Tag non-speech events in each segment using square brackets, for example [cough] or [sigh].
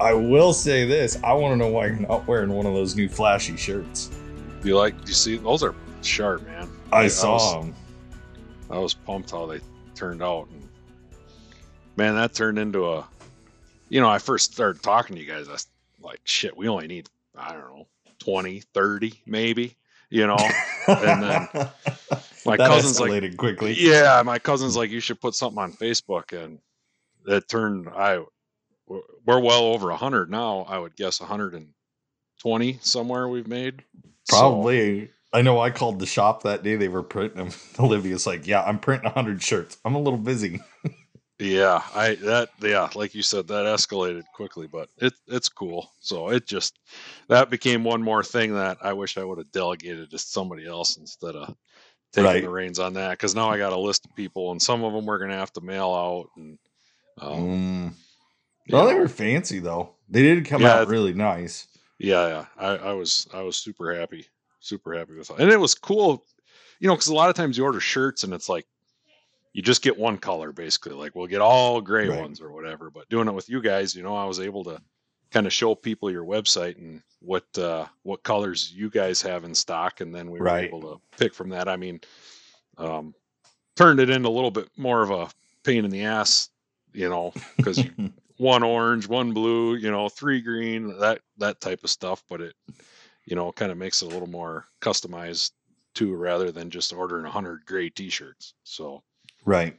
I will say this: I want to know why you're not wearing one of those new flashy shirts. You like? You see? Those are sharp, man. I, I saw was, them. I was pumped how they turned out, and man, that turned into a. You know, I first started talking to you guys. I was like, shit, we only need I don't know 20, 30 maybe. You know, and then [laughs] my that cousin's like quickly. Yeah, my cousin's like, you should put something on Facebook, and it turned. I we're well over hundred now. I would guess 120 somewhere we've made. Probably. So, I know I called the shop that day. They were printing them. [laughs] Olivia's like, "Yeah, I'm printing 100 shirts. I'm a little busy." [laughs] yeah, I that yeah, like you said, that escalated quickly, but it it's cool. So it just that became one more thing that I wish I would have delegated to somebody else instead of taking right. the reins on that. Because now I got a list of people, and some of them we're gonna have to mail out. And um, mm. Well, they were fancy though. They did come yeah, out really nice. Yeah, yeah. I, I was I was super happy super happy with it. And it was cool, you know, because a lot of times you order shirts and it's like you just get one color basically. Like we'll get all gray right. ones or whatever. But doing it with you guys, you know, I was able to kind of show people your website and what uh, what colors you guys have in stock, and then we were right. able to pick from that. I mean, um, turned it into a little bit more of a pain in the ass, you know, because [laughs] one orange, one blue, you know, three green, that that type of stuff. But it you know, kind of makes it a little more customized too, rather than just ordering a hundred gray T-shirts. So, right.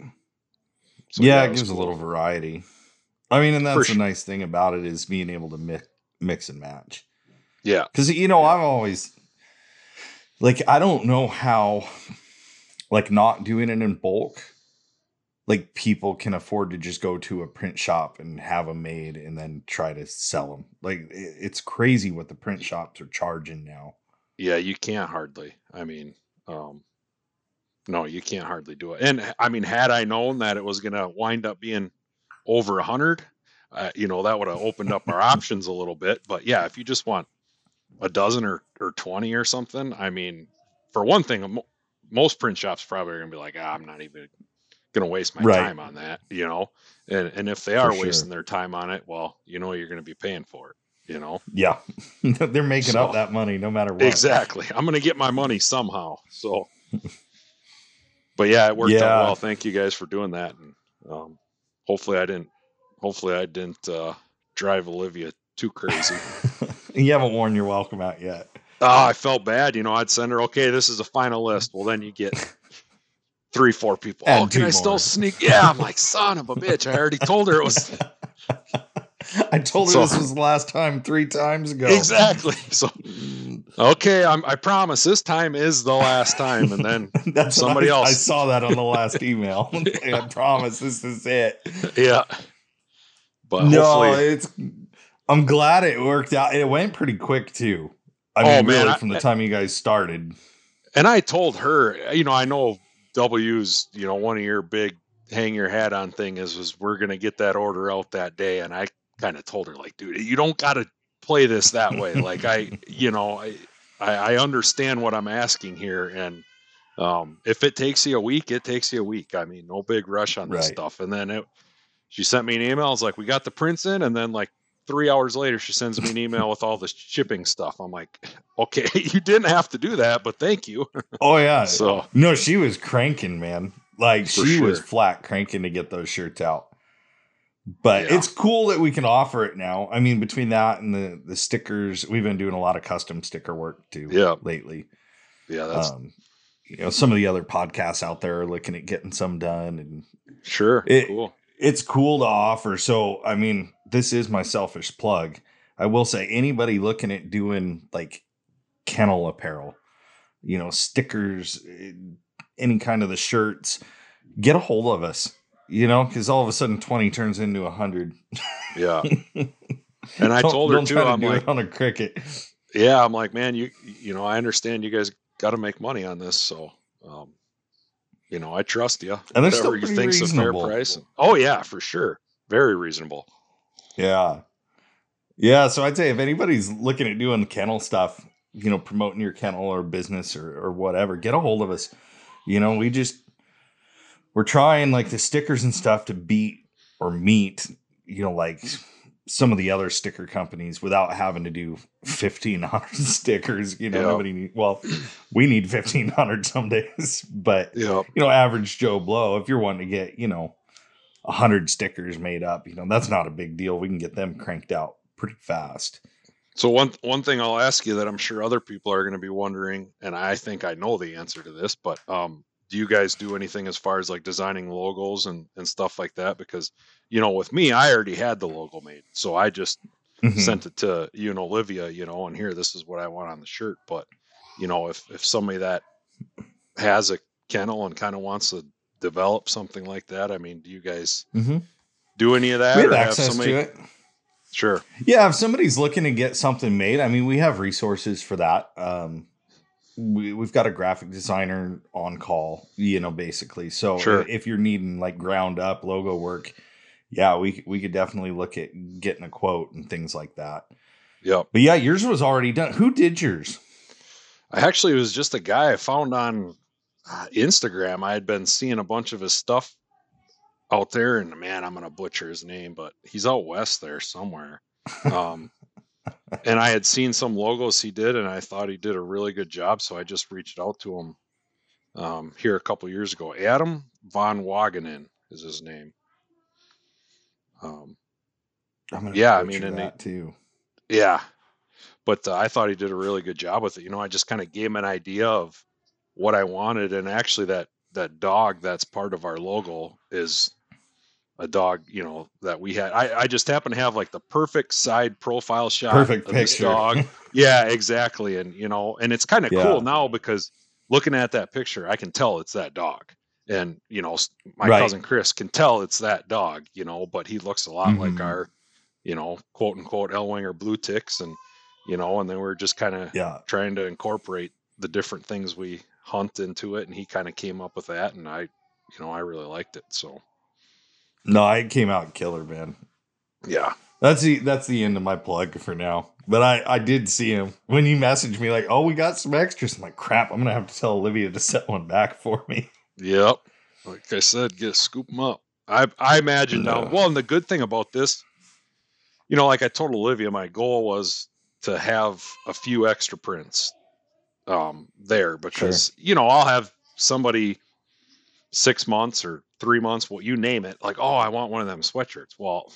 So, yeah, it gives cool. a little variety. I mean, and that's the nice thing about it is being able to mix, mix and match. Yeah, because you know, I've always like, I don't know how, like, not doing it in bulk like people can afford to just go to a print shop and have them made and then try to sell them. Like it's crazy what the print shops are charging now. Yeah, you can't hardly. I mean, um no, you can't hardly do it. And I mean, had I known that it was going to wind up being over a hundred, uh, you know, that would have opened up our [laughs] options a little bit. But yeah, if you just want a dozen or, or 20 or something, I mean, for one thing, most print shops probably are going to be like, ah, I'm not even going to waste my right. time on that, you know? And, and if they are wasting their time on it, well, you know, you're going to be paying for it, you know? Yeah. [laughs] They're making so, up that money no matter what. Exactly. I'm going to get my money somehow. So, [laughs] but yeah, it worked yeah. out well. Thank you guys for doing that. And, um, hopefully I didn't, hopefully I didn't, uh, drive Olivia too crazy. [laughs] you haven't worn your welcome out yet. Oh, I felt bad. You know, I'd send her, okay, this is a final list. Well, then you get three, four people. And oh, can I more. still sneak? Yeah, I'm like, son of a bitch. I already told her it was. [laughs] I told her so, this was the last time three times ago. Exactly. [laughs] So, okay, I'm, i promise this time is the last time. And then [laughs] That's somebody I, else. I saw that on the last email. I promise this is it. Yeah. But no, it's. I'm glad it worked out. It went pretty quick too. I oh, mean, oh, man, really, from the time you guys started. And I told her, you know, I know W's, you know, one of your big hang your hat on thing is was we're gonna get that order out that day. And I kind of told her, like, dude, you don't gotta play this that way. [laughs] like I, you know, I, I understand what I'm asking here. And um, if it takes you a week, it takes you a week. I mean, no big rush on this right. stuff. And then it, she sent me an email. I was like, we got the prints in. And then like three hours later, she sends me an email with all the shipping stuff. I'm like, okay, [laughs] you didn't have to do that, but thank you. [laughs] Oh yeah. so no, she was cranking, man. Like she sure. was flat cranking to get those shirts out. But yeah. it's cool that we can offer it now. I mean, between that and the the stickers, we've been doing a lot of custom sticker work too. Yeah. lately. Yeah, that's. Um, you know, some of the other podcasts out there are looking at getting some done, and sure, it, cool. It's cool to offer. So, I mean, this is my selfish plug. I will say anybody looking at doing like kennel apparel, you know, stickers, eh, any kind of the shirts, get a hold of us, you know, because all of a sudden 20 turns into 100. Yeah. [laughs] And I told her too, to I'm like, on a cricket. Yeah. I'm like, man, you, you know, I understand you guys got to make money on this. So, um, you know, I trust you. And whatever you think's reasonable. a fair price. Oh yeah, for sure. Very reasonable. Yeah. Yeah. So I'd say if anybody's looking at doing kennel stuff, you know, promoting your kennel or business or, or whatever, get a hold of us. You know, we just, we're trying like the stickers and stuff to beat or meet, you know, like some of the other sticker companies without having to do 1500 [laughs] stickers you know Yeah. nobody need well we need 1500 some days [laughs] but Yeah. you know average joe blow if you're wanting to get you know 100 stickers made up you know that's not a big deal we can get them cranked out pretty fast So one one thing I'll ask you that I'm sure other people are going to be wondering, and I think I know the answer to this, but um, do you guys do anything as far as like designing logos and and stuff like that? Because you know, with me, I already had the logo made, so I just Mhm. sent it to you and Olivia, you know, and here this is what I want on the shirt. But you know, if if somebody that has a kennel and kind of wants to develop something like that, I mean, do you guys Mhm. do any of that? we have access to it Sure. Yeah, if somebody's looking to get something made, I mean, we have resources for that. Um, we, we've got a graphic designer on call, you know, basically. So Sure. if you're needing like ground up logo work, yeah, we we could definitely look at getting a quote and things like that. Yeah. But yeah, yours was already done. Who did yours? I actually was just a guy I found on Instagram. I had been seeing a bunch of his stuff out there, and man, I'm gonna butcher his name, but he's out west there somewhere. Um, [laughs] and I had seen some logos he did, and I thought he did a really good job, so I just reached out to him um, here a couple years ago. Adam von Wagenen is his name. Um, I'm gonna Yeah, I mean, and that too. Yeah. But uh, I thought he did a really good job with it. You know, I just kind of gave him an idea of what I wanted, and actually, that that dog that's part of our logo is a dog. You know that we had. I, I just happen to have like the perfect side profile shot. Perfect of this picture. dog. [laughs] Yeah, exactly. And you know, and it's kind of Yeah. cool now because looking at that picture, I can tell it's that dog. And you know, my Right. cousin Chris can tell it's that dog. You know, but he looks a lot like Mhm. our, you know, quote unquote Elwinger blue ticks, and you know, and then we're just kind of yeah, trying to incorporate the different things we hunt into it, and he kind of came up with that, and I, you know, I really liked it. So no, I came out killer, man. yeah, That's the that's the end of my plug for now. But I I did see him when you messaged me like, oh, we got some extras. I'm like, crap, I'm gonna have to tell Olivia to set one back for me. Yep. Like I said, get scoop them up. I I imagine now. Uh, well, and the good thing about this, you know, like I told Olivia, my goal was to have a few extra prints um there because you know I'll have somebody six months or three months, what you name it, like oh I want one of them sweatshirts. Well,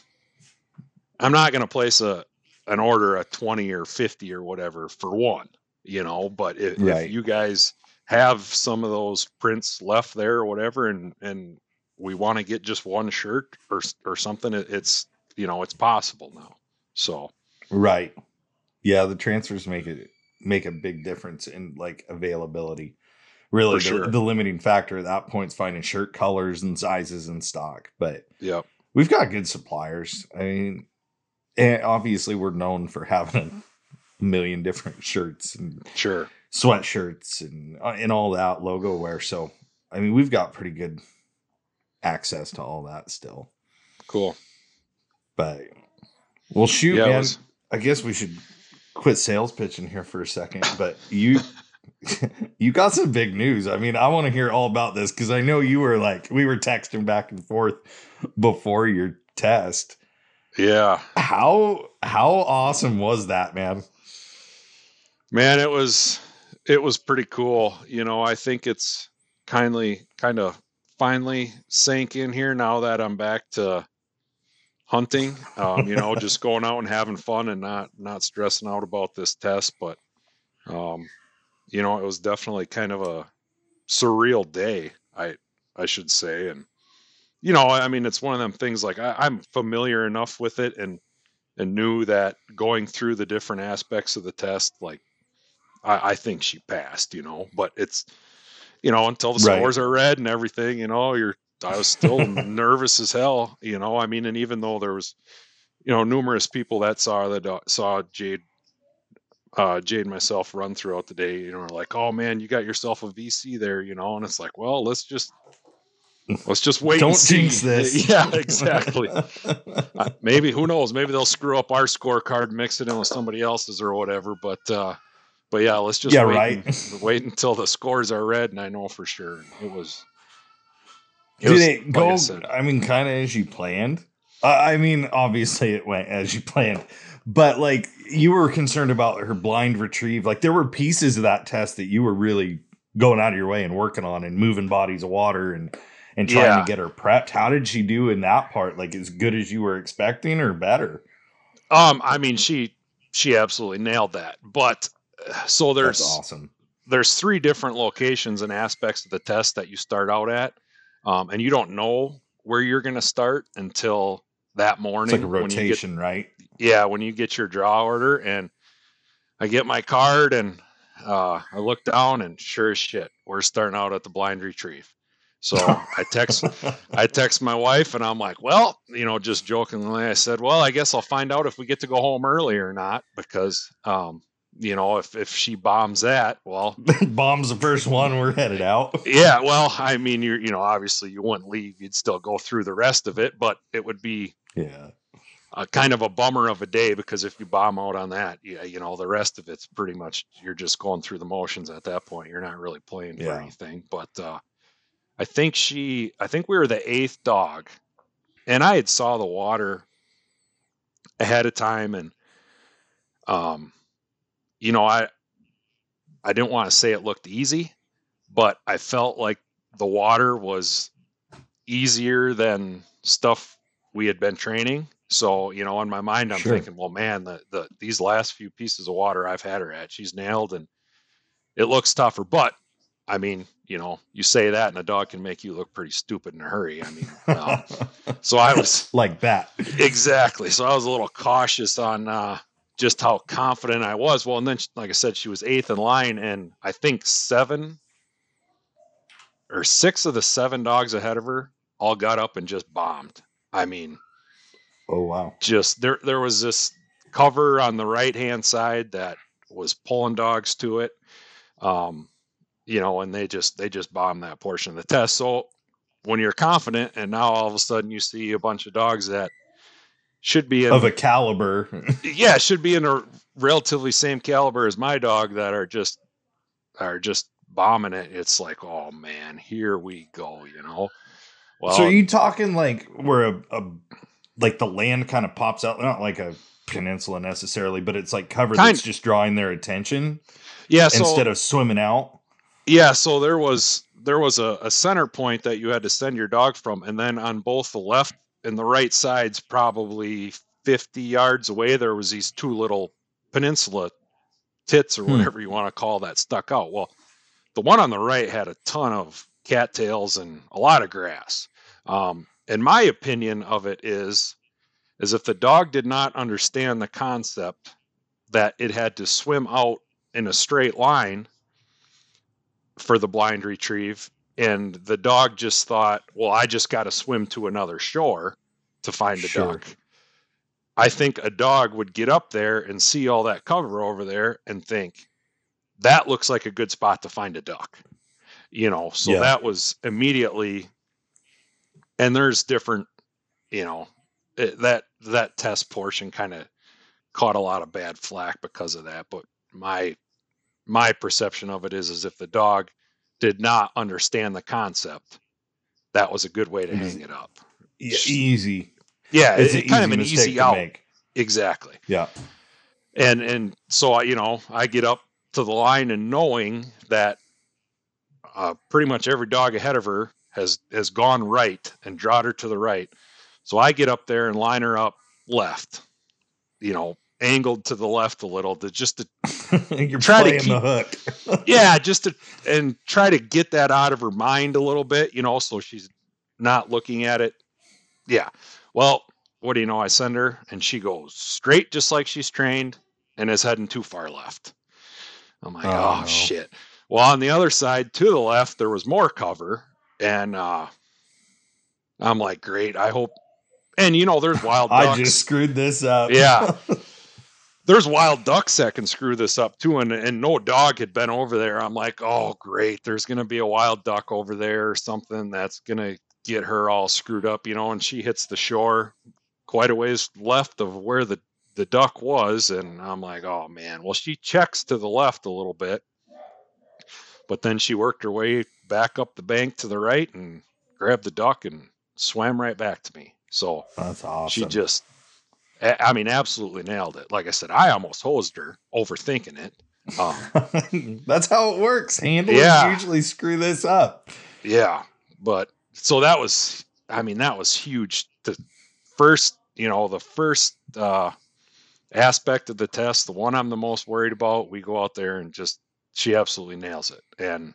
I'm not going to place a an order a twenty or fifty or whatever for one, you know. But if, Right. if you guys have some of those prints left there or whatever and and we want to get just one shirt or or something it's you know it's possible now so Right. Yeah, the transfers make it make a big difference in like availability. Really, the, sure. the limiting factor at that point is finding shirt colors and sizes in stock. But yeah, we've got good suppliers. I mean, and obviously we're known for [laughs] having a million different shirts and sure sweatshirts and uh, and all that logo wear. So I mean, we've got pretty good access to all that still. cool But we'll shoot, yeah man. was, I guess we should quit sales pitching here for a second. But you [laughs] you got some big news. I mean, I want to hear all about this because I know you were like we were texting back and forth before your test. yeah How how awesome was that, man? man it was it was pretty cool you know i think it's kindly kind of finally sank in here now that i'm back to hunting um, you know just [laughs] going out and having fun and not not stressing out about this test but um, you know it was definitely kind of a surreal day i i should say and you know i mean it's one of them things like I, i'm familiar enough with it and and knew that going through the different aspects of the test like i, I think she passed you know but it's you know until the Right. scores are read and everything you know you're i was still [laughs] nervous as hell you know i mean and even though there was you know numerous people that saw that uh, saw jade uh, Jade and myself run throughout the day, you know, are like, oh man, you got yourself a VC there, you know, and it's like, well, let's just let's just wait. Don't and see. jinx this. [laughs] Yeah, exactly. Uh, maybe who knows? Maybe they'll screw up our scorecard, mix it in with somebody else's or whatever. But uh, but yeah, let's just Yeah, wait, right. and- wait until the scores are read, and I know for sure it was. It Did it like I go? I mean, kind of as you planned. I mean, obviously it went as you planned, but like you were concerned about her blind retrieve. Like there were pieces of that test that you were really going out of your way and working on and moving bodies of water and and trying yeah. to get her prepped. How did she do in that part? Like as good as you were expecting or better? Um, I mean, she she absolutely nailed that. But so there's That's awesome. There's three different locations and aspects of the test that you start out at, um, and you don't know where you're going to start until that morning. It's like a rotation, get, right? Yeah, when you get your draw order, and I get my card, and uh, I look down, and sure as shit, we're starting out at the blind retrieve. So I text [laughs] I text my wife and I'm like, well, you know, just jokingly, I said, well, I guess I'll find out if we get to go home early or not because um, you know, if if she bombs that, well, [laughs] bombs the first one, we're headed out. Yeah, well, I mean, you're you know, obviously you wouldn't leave; you'd still go through the rest of it, but it would be yeah, a kind of a bummer of a day because if you bomb out on that, yeah, you know, the rest of it's pretty much you're just going through the motions at that point. You're not really playing for anything, but. uh I think she, I think we were the eighth dog, and I had saw the water ahead of time, and um, you know, I, I didn't want to say it looked easy, but I felt like the water was easier than stuff we had been training. So, you know, in my mind, I'm sure. thinking, well, man, the, the these last few pieces of water I've had her at, she's nailed, and it looks tougher. But I mean, you know, you say that and a dog can make you look pretty stupid in a hurry. I mean, um, [laughs] so I was like that. Exactly. So I was a little cautious on uh, just how confident I was. Well, and then, like I said, she was eighth in line, and I think seven or six of the seven dogs ahead of her all got up and just bombed. I mean, oh wow! Just there, there was this cover on the right hand side that was pulling dogs to it. Um, you know, and they just they just bomb that portion of the test. So when you're confident, and now all of a sudden you see a bunch of dogs that should be in, of a caliber, [laughs] yeah, should be in a relatively same caliber as my dog that are just are just bombing it. It's like, oh man, here we go, you know. Well, so are you talking like where a, a like the land kind of pops out, not like a peninsula necessarily, but it's like covered kind, that's just drawing their attention. Yeah, instead of swimming out. Yeah, so there was there was a, a center point that you had to send your dog from, and then on both the left and the right sides, probably 50 yards away, there was these two little peninsula tits or hmm. whatever you want to call that stuck out. Well, the one on the right had a ton of cattails and a lot of grass. Um, and my opinion of it is, is if the dog did not understand the concept that it had to swim out in a straight line for the blind retrieve and the dog just thought well i just got to swim to another shore to find a sure. duck i think a dog would get up there and see all that cover over there and think that looks like a good spot to find a duck you know so yeah. that was immediately and there's different you know it, that that test portion kind of caught a lot of bad flack because of that but my my perception of it is is if the dog did not understand the concept, that was a good way to mm-hmm. hang it up. Yeah, easy. Yeah, it's it, kind of an easy out. Make. Exactly. Yeah. And and so I, you know, I get up to the line and knowing that uh, pretty much every dog ahead of her has has gone right and drawed her to the right. So I get up there and line her up left. You know, angled to the left a little to just to [laughs] You're try to keep, the hook. [laughs] yeah, just to and try to get that out of her mind a little bit, you know, so she's not looking at it. Yeah. Well, what do you know? I send her and she goes straight just like she's trained and is heading too far left. I'm like, oh, oh no. shit. Well, on the other side to the left, there was more cover. And uh I'm like, great. I hope and you know, there's wild [laughs] ducks. I just screwed this up. yeah. There's wild ducks that can screw this up too. And, and no dog had been over there. I'm like, oh, great. There's going to be a wild duck over there or something that's going to get her all screwed up, you know. And she hits the shore quite a ways left of where the, the duck was. And I'm like, oh, man. Well, she checks to the left a little bit. But then she worked her way back up the bank to the right and grabbed the duck and swam right back to me. So That's awesome. she just, I mean, absolutely nailed it. Like I said, I almost hosed her, overthinking it. Um, [laughs] That's how it works. Handlers Yeah. usually screw this up. yeah, but so that was, I mean, that was huge. The first, you know, the first uh, aspect of the test, the one I'm the most worried about, we go out there and just, she absolutely nails it. And,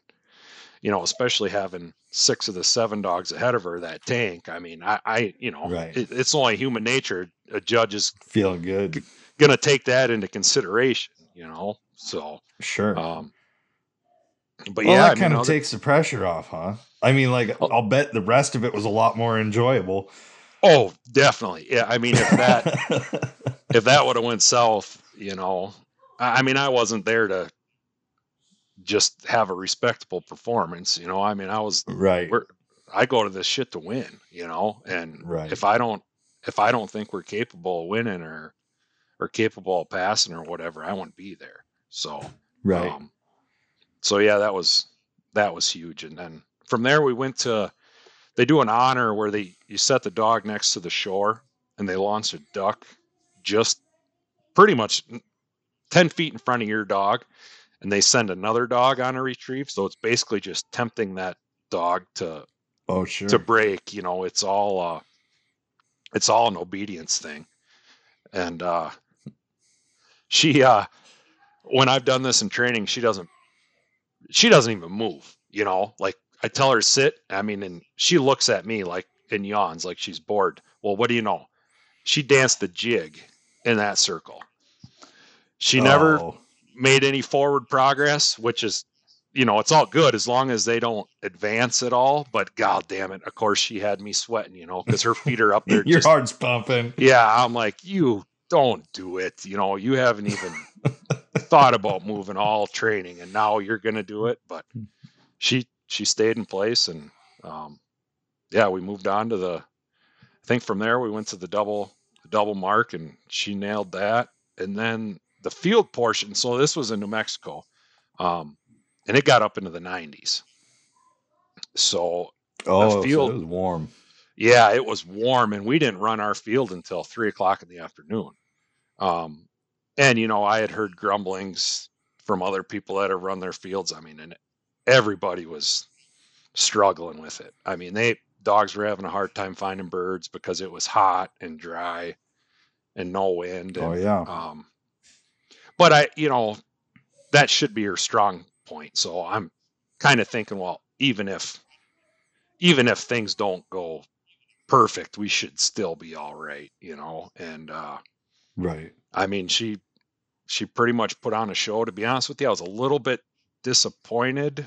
you know, especially having six of the seven dogs ahead of her, that tank. I mean, I, I you know, Right. it, it's only human nature. A judge is Feeling good. to take that into consideration, you know? So, Sure. um, but well, yeah, that I mean, kind of takes the pressure off, huh? I mean, like, Oh. I'll bet the rest of it was a lot more enjoyable. oh, definitely. Yeah. I mean, if that, [laughs] if that would have went south, you know, I, I mean, I wasn't there to just have a respectable performance, you know. I mean, I was right. we're I go to this shit to win, you know, and Right. if I don't if I don't think we're capable of winning or or capable of passing or whatever, I won't be there. So Right. um, so yeah, that was that was huge. And then from there we went to they do an honor where they you set the dog next to the shore and they launch a duck just pretty much ten feet in front of your dog, and they send another dog on a retrieve. So it's basically just tempting that dog to oh, sure. to break. You know, it's all uh, it's all an obedience thing. And uh, she, uh, when I've done this in training, she doesn't she doesn't even move. You know, like I tell her sit. I mean, and she looks at me like and yawns like she's bored. Well, what do you know? She danced the jig in that circle. She never Oh, made any forward progress, which is, you know, it's all good as long as they don't advance at all. But god damn it, of course she had me sweating, you know, because her feet are up there. [laughs] your just, heart's pumping. yeah, I'm like, you don't do it. You know, you haven't even [laughs] thought about moving all training, and now you're gonna do it. But she she stayed in place, and um, yeah, we moved on to the. I think from there we went to the double the double mark, and she nailed that. And then the field portion. So this was in New Mexico, um, and it got up into the 90s. So Oh, so field- it was warm. yeah, it was warm, and we didn't run our field until three o'clock in the afternoon. Um, and you know, I had heard grumblings from other people that have run their fields. I mean, and everybody was struggling with it. I mean, they dogs were having a hard time finding birds because it was hot and dry and no wind. And, Oh, yeah. um, but I, you know, that should be your strong point. So I'm kind of thinking, well, even if, even if things don't go perfect, we should still be all right, you know. And uh, Right. I mean, she, she pretty much put on a show. To be honest with you, I was a little bit disappointed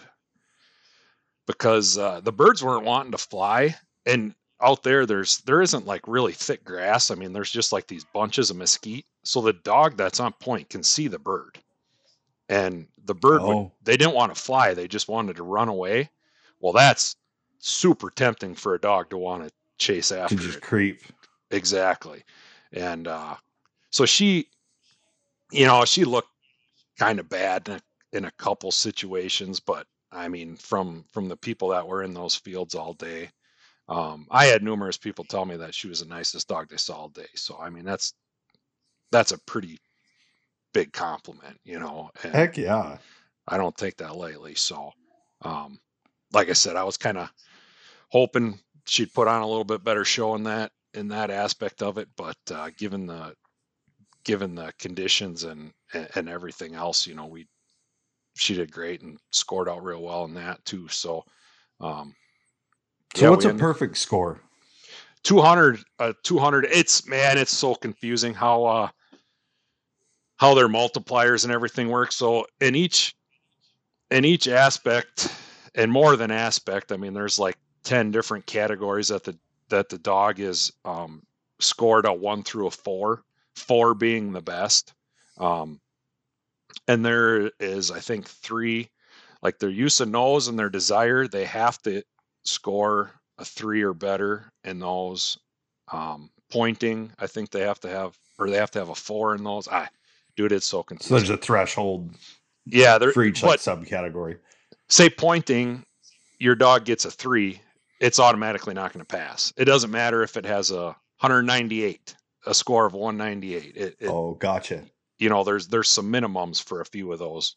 because uh, the birds weren't wanting to fly, and out there, there's there isn't like really thick grass. I mean, there's just like these bunches of mesquite. So the dog that's on point can see the bird, and the bird would, Oh. they didn't want to fly; they just wanted to run away. Well, that's super tempting for a dog to want to chase To after just it. creep. Exactly. And uh, so she, you know, she looked kind of bad in a, in a couple situations, but I mean, from from the people that were in those fields all day, um, I had numerous people tell me that she was the nicest dog they saw all day. So I mean, that's that's a pretty big compliment, you know. And Heck yeah. I don't take that lightly. So, um, like I said, I was kind of hoping she'd put on a little bit better show in that in that aspect of it, but uh, given the given the conditions and and everything else, you know, we she did great and scored out real well in that too. So, um, So yeah, what's a perfect score? 200 uh 200 it's man it's so confusing how uh how their multipliers and everything work so in each in each aspect and more than aspect i mean there's like 10 different categories that the that the dog is um scored a 1 through a 4 4 being the best um and there is i think 3 like their use of nose and their desire they have to score a three or better in those. Um, pointing, I think they have to have, or they have to have a four in those. I, dude, it's so So confusing. there's a threshold yeah, there. for each like subcategory. say pointing, your dog gets a three, it's automatically not going to pass. It doesn't matter if it has a 198, a score of 198. It, it, oh, gotcha. You know, there's there's some minimums for a few of those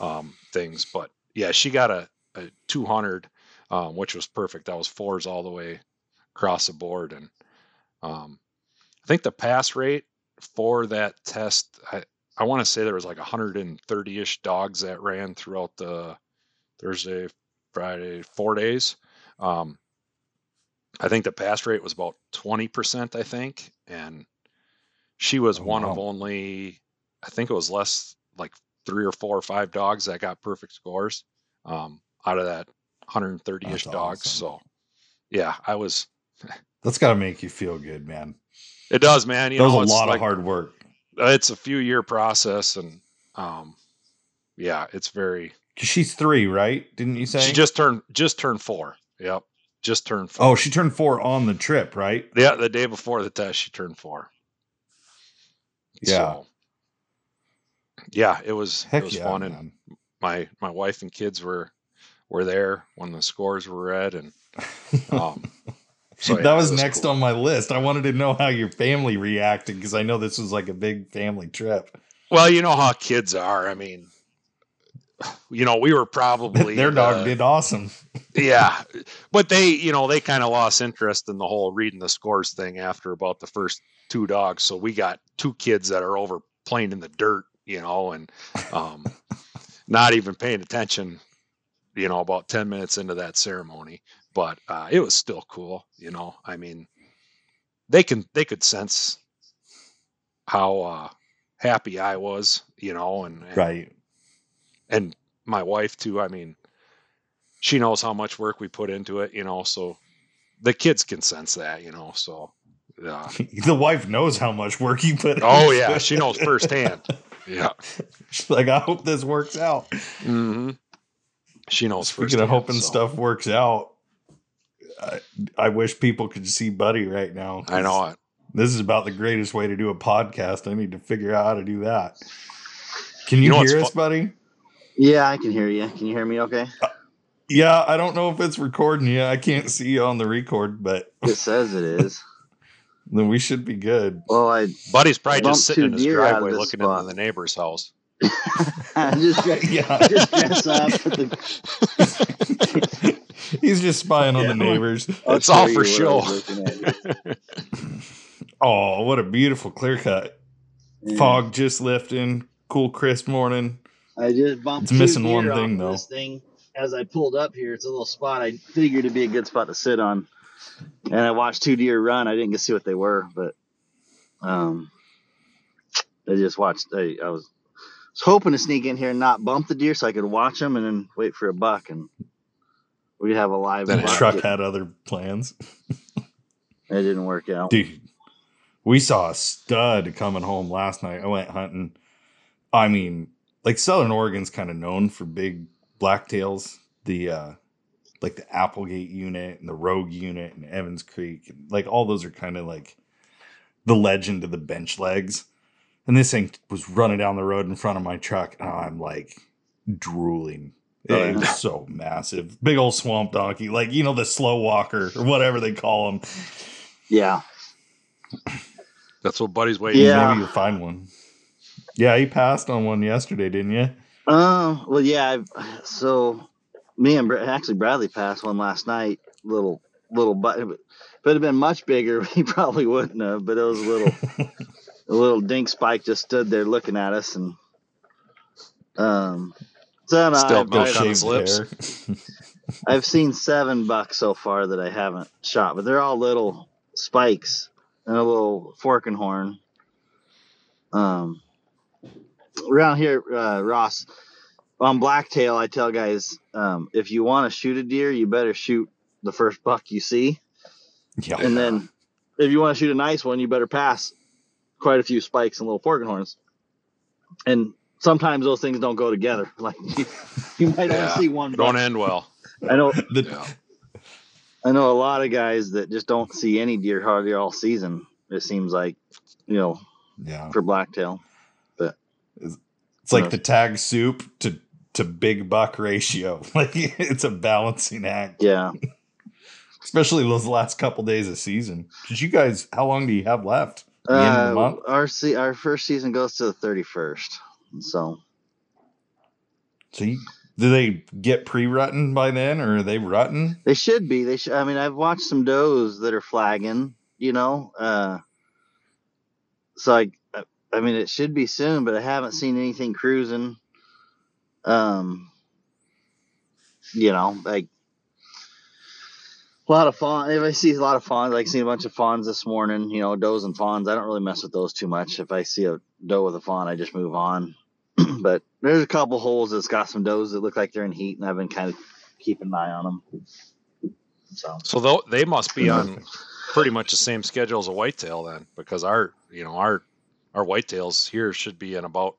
um, things, but yeah, she got a, a 200, um, which was perfect. That was fours all the way across the board, and um, I think the pass rate for that test, I, I want to say there was like 130 ish dogs that ran throughout the Thursday, Friday, four days. Um, I think the pass rate was about 20%, I think. And she was oh, one wow. of only, I think it was less like three or four or five dogs that got perfect scores um, out of that 130 ish dogs. Awesome. So, yeah, I was. That's got to make you feel good, man. It does, man. You that know, was a lot like, of hard work. It's a few year process, and um, yeah, it's very. She's three, right? Didn't you say she just turned just turned four? Yep, just turned four. Oh, she turned four on the trip, right? Yeah, the day before the test, she turned four. Yeah. So, yeah, it was Heck it was yeah, fun, man. and my my wife and kids were were there when the scores were read, and [laughs] um, so that was, next cool. on my list. I wanted to know how your family reacted because I know this was like a big family trip. Well, you know how kids are. I mean, you know, we were probably [laughs] their dog did awesome. [laughs] yeah, but they, you know, they kind of lost interest in the whole reading the scores thing after about the first two dogs. So we got two kids that are over playing in the dirt, you know, and um, [laughs] not even paying attention. You know, about ten minutes into that ceremony, but uh, it was still cool. You know, I mean, they can they could sense how uh, happy I was. You know, and, and right, and my wife too. I mean, she knows how much work we put into it. You know, so the kids can sense that. You know, so. Uh, [laughs] the wife knows how much work you put. Oh yeah, she knows firsthand. [laughs] yeah, she's like, I hope this works out. Mm-hmm. She knows. Speaking firsthand, of hoping so. stuff works out, I, I wish people could see Buddy right now. I know it. This is about the greatest way to do a podcast. I need to figure out how to do that. Can you, you know hear us, fu- Buddy? Yeah, I can hear you. Can you hear me okay? Uh, yeah, I don't know if it's recording you. I can't see you on the record, but [laughs] it says it is. then we should be good. Well, I Buddy's probably just sitting in his driveway looking spot. into the neighbor's house. [laughs] [laughs] just, yeah. just dress up. The... [laughs] He's just spying on the neighbors. It's all for show. [laughs] oh, what a beautiful clear cut. Yeah. Fog just lifting. Cool, crisp morning. I just bumped. It's missing one thing though. This thing as I pulled up here, it's a little spot I figured it'd be a good spot to sit on. And I watched two deer run. I didn't get to see what they were, but um, I just watched. I, I was was hoping to sneak in here and not bump the deer so I could watch them and then wait for a buck and we'd have a live. Then truck had other plans. it didn't work out. Dude, we saw a stud coming home last night. I went hunting. I mean, like Southern Oregon's kind of known for big blacktails. The uh like the Applegate unit and the Rogue unit and Evans Creek, and like all those are kind of like the legend of the bench legs. And this thing was running down the road in front of my truck, and I'm like drooling. Oh, it so massive, big old swamp donkey, like you know the slow walker or whatever they call them. Yeah, that's what Buddy's waiting. Yeah, maybe you'll find one. Yeah, he passed on one yesterday, didn't you? Uh, well, yeah. I've, so me and actually Bradley passed one last night. Little, little, but if it had been much bigger, [laughs] he probably wouldn't have. But it was a little, [laughs] a little dink spike just stood there looking at us, and um, so no, still on his lips. I've seen seven bucks so far that I haven't shot, but they're all little spikes and a little fork and horn. Um, around here, uh, Ross, on blacktail, I tell guys um, if you want to shoot a deer, you better shoot the first buck you see. Yeah. And then if you want to shoot a nice one, you better pass quite a few spikes and little fork and horns. And sometimes those things don't go together. [laughs] Like you, you might yeah. only see one. Don't end well. I know. The, yeah. I know a lot of guys that just don't see any deer hardly all season. It seems like, you know, yeah, for blacktail. But it's, it's like the tag soup to to big buck ratio. [laughs] Like it's a balancing act. Yeah. [laughs] especially those last couple days of season. Did you guys? How long do you have left? The end of the Uh, our se- our first season goes to the thirty first. So So you, do they get pre-rutting by then, or are they rutting? they should be. They should. I mean, I've watched some does that are flagging. You know, uh, so I, I- I mean, it should be soon, but I haven't seen anything cruising. Um, you know, like a lot of fawns. If I see a lot of fawns, like seen a bunch of fawns this morning. You know, does and fawns. I don't really mess with those too much. If I see a doe with a fawn, I just move on. [clears throat] but there's a couple holes that's got some does that look like they're in heat, and I've been kind of keeping an eye on them. So So they must be on pretty much the same schedule as a whitetail then, because our you know our our whitetails here should be in about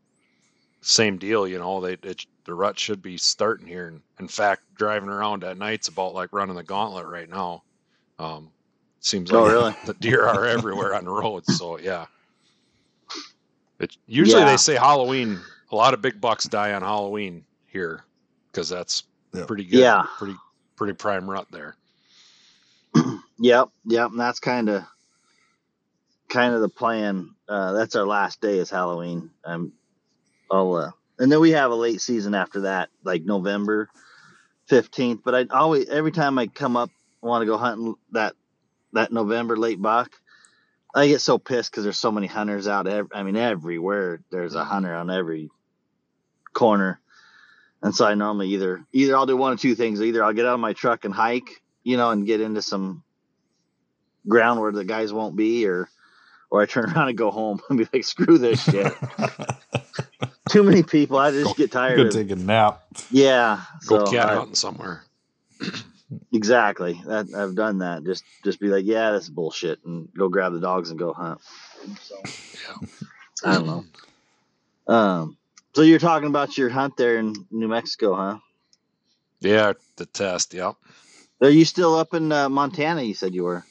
same deal. You know, they it, the rut should be starting here. And in fact, driving around at night's about like running the gauntlet right now. Um, seems like Oh, really? [laughs] the deer are everywhere on the roads. So yeah, it usually Yeah. they say Halloween. A lot of big bucks die on Halloween here because that's Yeah. pretty good. Yeah. pretty pretty prime rut there. [clears throat] Yep, yep, and that's kind of kind of the plan. Uh, that's our last day is Halloween. Um, I'll uh, and then we have a late season after that, like November fifteenth. But I always every time I come up, want to go hunting that that November late buck. I get so pissed because there's so many hunters out. Ev- I mean, everywhere there's a hunter on every corner, and so I normally either either I'll do one of two things. Either I'll get out of my truck and hike, you know, and get into some ground where the guys won't be, or or I turn [laughs] around and go home and be like, screw this shit. [laughs] Too many people. I just get tired Go of. take a nap. Yeah. Go So cat I- hunting somewhere. [clears throat] exactly. That I've done that. Just just be like, yeah, that's bullshit, and go grab the dogs and go hunt. So I don't know. Um. So you're talking about your hunt there in New Mexico, huh? Yeah, the test. Yep. Are you still up in uh, Montana? You said you were.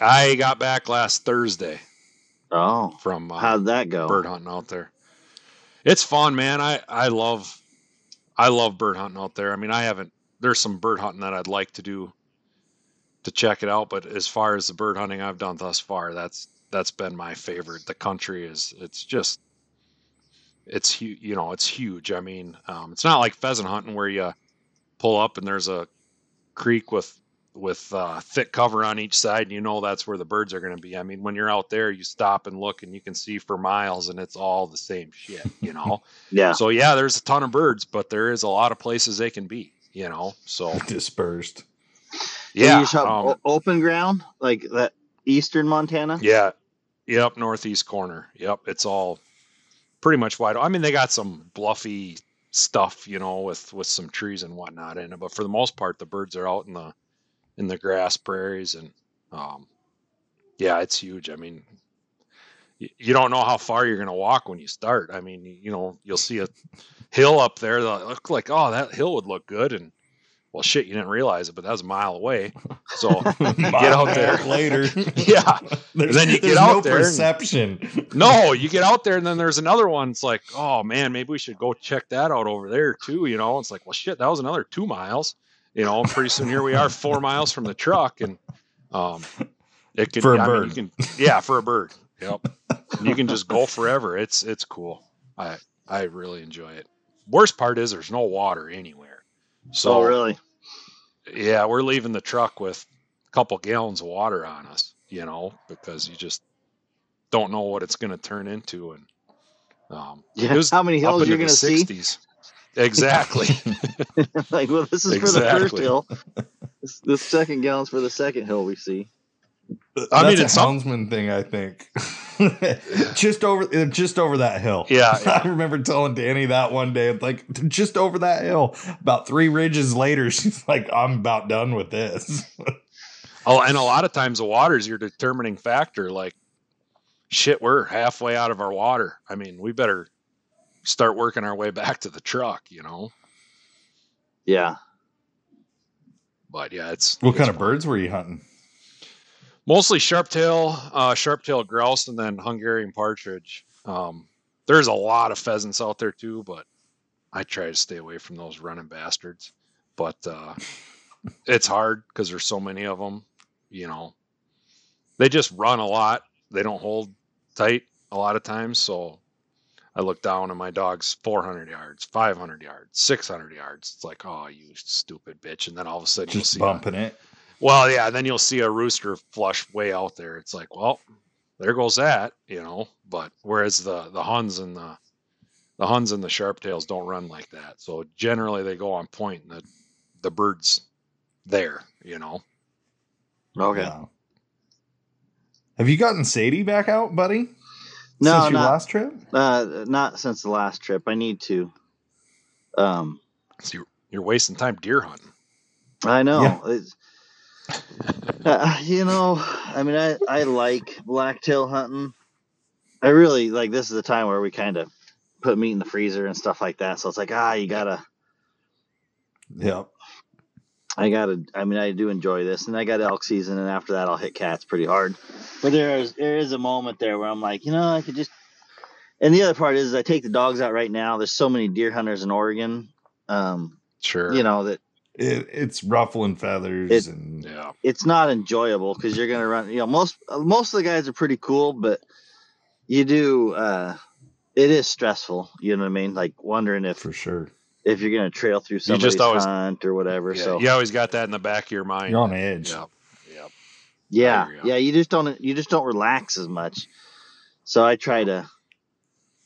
I got back last Thursday Oh, from uh, how'd that go? bird hunting out there. It's fun, man. I I love I love bird hunting out there. I mean, I haven't. There's some bird hunting that I'd like to do to check it out, but as far as the bird hunting I've done thus far, that's that's been my favorite. The country is it's just it's huge. You know, it's huge. I mean, um, it's not like pheasant hunting where you pull up and there's a creek with with uh, thick cover on each side, and you know that's where the birds are going to be. I mean, when you're out there, you stop and look, and you can see for miles, and it's all the same shit, you know. [laughs] Yeah. so yeah, there's a ton of birds, but there is a lot of places they can be, you know. So [laughs] Dispersed. Yeah, you just um, open ground like that, eastern Montana. yeah, yep, northeast corner. Yep, it's all pretty much wide. I mean, they got some bluffy stuff, you know, with with some trees and whatnot in it, but for the most part, the birds are out in the in the grass prairies and um, yeah, it's huge. I mean, y- you don't know how far you're going to walk when you start. I mean, you know, you'll see a hill up there that look like, oh, that hill would look good, and well, shit, you didn't realize it, but that was a mile away. [laughs] So [laughs] get out there. [laughs] later. Yeah. There's, then you get out no there and- perception. no, you get out there, and then there's another one. It's like, oh man, maybe we should go check that out over there too. You know, it's like, well, shit, that was another two miles. You know, pretty soon here we are, four miles from the truck, and um, it can For a I mean, bird. you can, yeah, for a bird. Yep, And you can just go forever. It's it's cool. I I really enjoy it. Worst part is there's no water anywhere. So oh, really? yeah, we're leaving the truck with a couple gallons of water on us, you know, because you just don't know what it's going to turn into. And um, Yeah. How many hills you're gonna see? 60s. Exactly. [laughs] like, well, this is for the first hill. This, this second gallon's for the second hill we see. I mean, That's it's a some- thing, I think. [laughs] just over, just over that hill. Yeah, [laughs] yeah. I remember telling Danny that one day. Like, just over that hill. About three ridges later, [laughs] she's like, "I'm about done with this." oh, and a lot of times the water is your determining factor. Like, shit, we're halfway out of our water. I mean, we better start working our way back to the truck, you know? Yeah. But yeah, it's what it's kind of birds were you hunting? Mostly sharp-tail, uh, sharp-tail grouse, and then Hungarian partridge. Um, there's a lot of pheasants out there too, but I try to stay away from those running bastards. But uh, [laughs] it's hard because there's so many of them. You know, they just run a lot. They don't hold tight a lot of times. So I look down and my dog's 400 yards, 500 yards, 600 yards. It's like, oh, you stupid bitch. And then all of a sudden Just you'll see, a- bumping it. Well, yeah, then you'll see a rooster flush way out there. It's like, well, there goes that, you know. But whereas the the Huns and the the Huns and the sharp tails don't run like that. So generally they go on point and the the bird's there, you know. Okay. Yeah. Have you gotten Sadie back out, buddy? No, Since your not- last trip? Uh, not since the last trip. I need to. Um, So you're, you're wasting time deer hunting. I know. Yeah. It's, uh, you know, I mean, I I like blacktail hunting. I really like. This is the time where we kind of put meat in the freezer and stuff like that. So it's like, ah, you gotta. Yep. I gotta. I mean, I do enjoy this, and I got elk season, and after that, I'll hit cats pretty hard. But there is there is a moment there where I'm like, you know, I could just. And the other part is, I take the dogs out right now. There's so many deer hunters in Oregon. Um, Sure. you know that It, it's ruffling feathers It- and Yeah. it's not enjoyable because you're gonna run. You know, most most of the guys are pretty cool, but you do. uh It is stressful. You know what I mean? Like wondering if for sure. if you're gonna trail through somebody's just always- hunt or whatever. yeah. so You always got that in the back of your mind. You're on edge. Yeah. Yeah. yeah, you yeah. You just don't you just don't relax as much. So I try to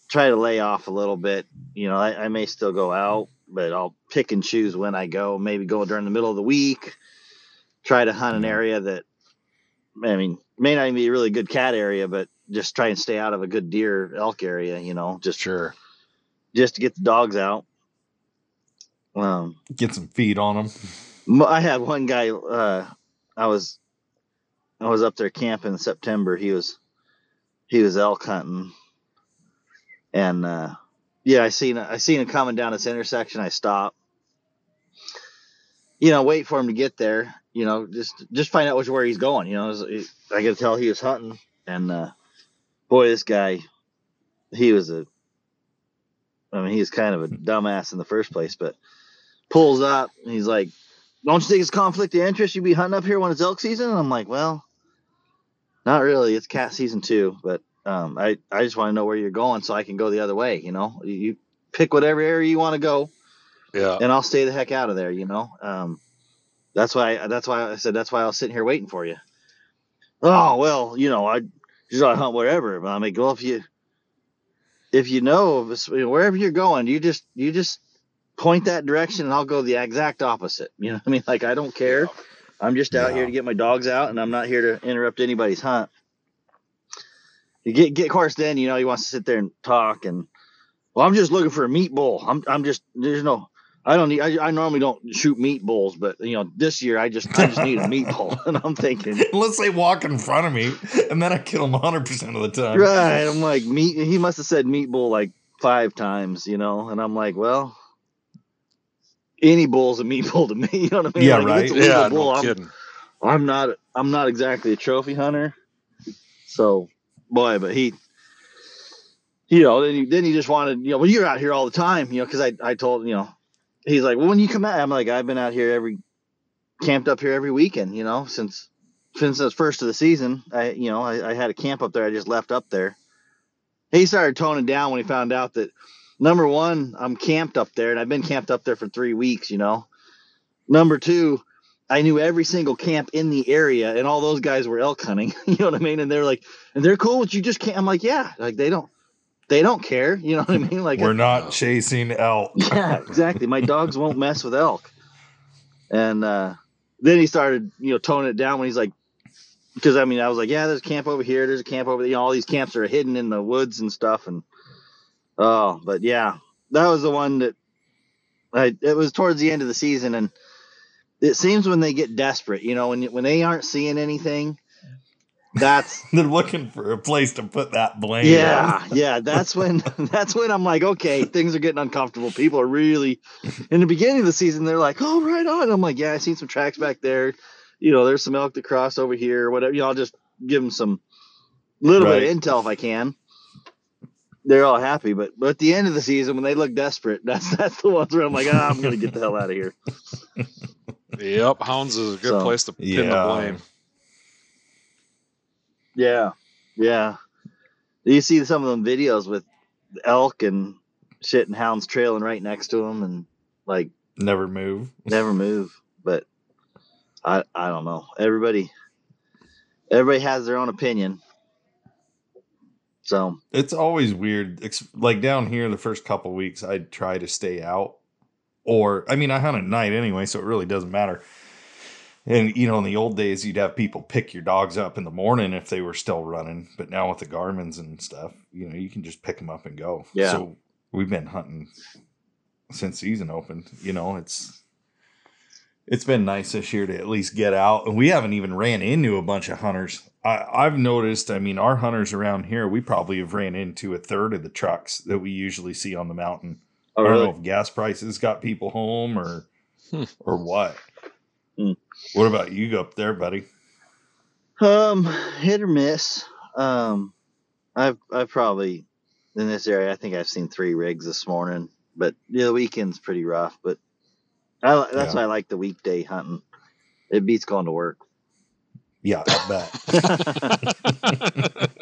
try to lay off a little bit. You know, I, I may still go out, but I'll pick and choose when I go. Maybe go during the middle of the week. Try to hunt an area that, I mean, may not even be a really good cat area, but just try and stay out of a good deer elk area. You know, just Sure. just to get the dogs out. Um, Get some feed on them. I had one guy. Uh, I was, I was up there camping in September. He was, he was elk hunting, and uh, yeah, I seen I seen him coming down this intersection. I stop. you know, wait for him to get there. You know, just just find out which where he's going. You know, I could tell he was hunting, and uh, boy, this guy, he was a. I mean, he was kind of a dumbass in the first place, but pulls up and he's like, don't you think it's conflict of interest? You'd be hunting up here when it's elk season? And I'm like, well, not really. It's cat season too. But um, I, I just want to know where you're going so I can go the other way. You know, you, pick whatever area you want to go Yeah. and I'll stay the heck out of there. You know, um, that's why, that's why I said, that's why I was sitting here waiting for you. Oh, well, you know, I just I hunt wherever. But I'm like, well, if you, if you know, if wherever you're going, you just, you just point that direction and I'll go the exact opposite. You know what I mean? Like, I don't care. I'm just out Yeah. here to get my dogs out, and I'm not here to interrupt anybody's hunt. You get get of course, then you know he wants to sit there and talk, and well, I'm just looking for a meat bull. I'm I'm just there's no. I don't need. I, I normally don't shoot meat bulls, but you know this year I just I just need a meat bull, [laughs] and I'm thinking [laughs] Unless they walk in front of me, and then I kill them 100% of the time. right. I'm like meat. He must have said meat bull like five times, you know, and I'm like, well, any bull's a meat bull to me. [laughs] You know what I mean? Yeah, Like, if it's a right. Yeah. bull, No I'm- kidding. I'm not I'm not exactly a trophy hunter. So boy, but he you know, then he then he just wanted, you know, well you're out here all the time, you know, because I, I told you know, he's like, Well when you come out, I'm like, I've been out here every camped up here every weekend, you know, since since the first of the season. I you know, I, I had a camp up there, I just left up there. He started toning down when he found out that number one, I'm camped up there and I've been camped up there for three weeks, you know. Number two, I knew every single camp in the area, and all those guys were elk hunting. [laughs] you know what I mean? And they're like, and they're cool with you just can't. I'm like, yeah, like they don't, they don't care. You know what I mean? Like, We're not chasing elk. [laughs] yeah, exactly. My dogs won't mess with elk. And uh, then he started, you know, toning it down when he's like, because I mean, I was like, yeah, there's a camp over here, there's a camp over there. You know, all these camps are hidden in the woods and stuff. And oh, but yeah, that was the one that I. It was towards the end of the season, and it seems when they get desperate, you know, when when they aren't seeing anything, that's [laughs] They're looking for a place to put that blame. yeah, yeah. That's when [laughs] that's when I'm like, okay, things are getting uncomfortable. People are really in the beginning of the season, they're like, oh, right on. I'm like, yeah, I seen some tracks back there. You know, there's some elk to cross over here, or whatever. You know, I'll just give them some little bit of intel if I can. They're all happy, but but at the end of the season, when they look desperate, [laughs] that's that's the ones where I'm like, ah, I'm gonna get the hell out of here. Yep, hounds is a good So- place to pin Yeah. the blame. Yeah, yeah. You see some of them videos with elk and shit and hounds trailing right next to them and like Never move. never [laughs] move. But I I don't know. Everybody everybody has their own opinion. So It's always weird. Ex- Like down here, the first couple weeks, I'd try to stay out. Or, I mean, I hunt at night anyway, so it really doesn't matter. And, you know, in the old days, you'd have people pick your dogs up in the morning if they were still running. But now with the Garmins and stuff, you know, you can just pick them up and go. Yeah. So we've been hunting since season opened. You know, it's it's been nice this year to at least get out. And we haven't even ran into a bunch of hunters. I, I've noticed, I mean, our hunters around here, we probably have ran into a third of the trucks that we usually see on the mountain. Oh, I don't know if gas prices got people home or Hmm. or what. Hmm. What about you up there, buddy? Um, hit or miss. Um, I've I've probably in this area. I think I've seen three rigs this morning, but yeah, the weekend's pretty rough. But I, that's Yeah. why I like the weekday hunting. It beats going to work. Yeah, I bet.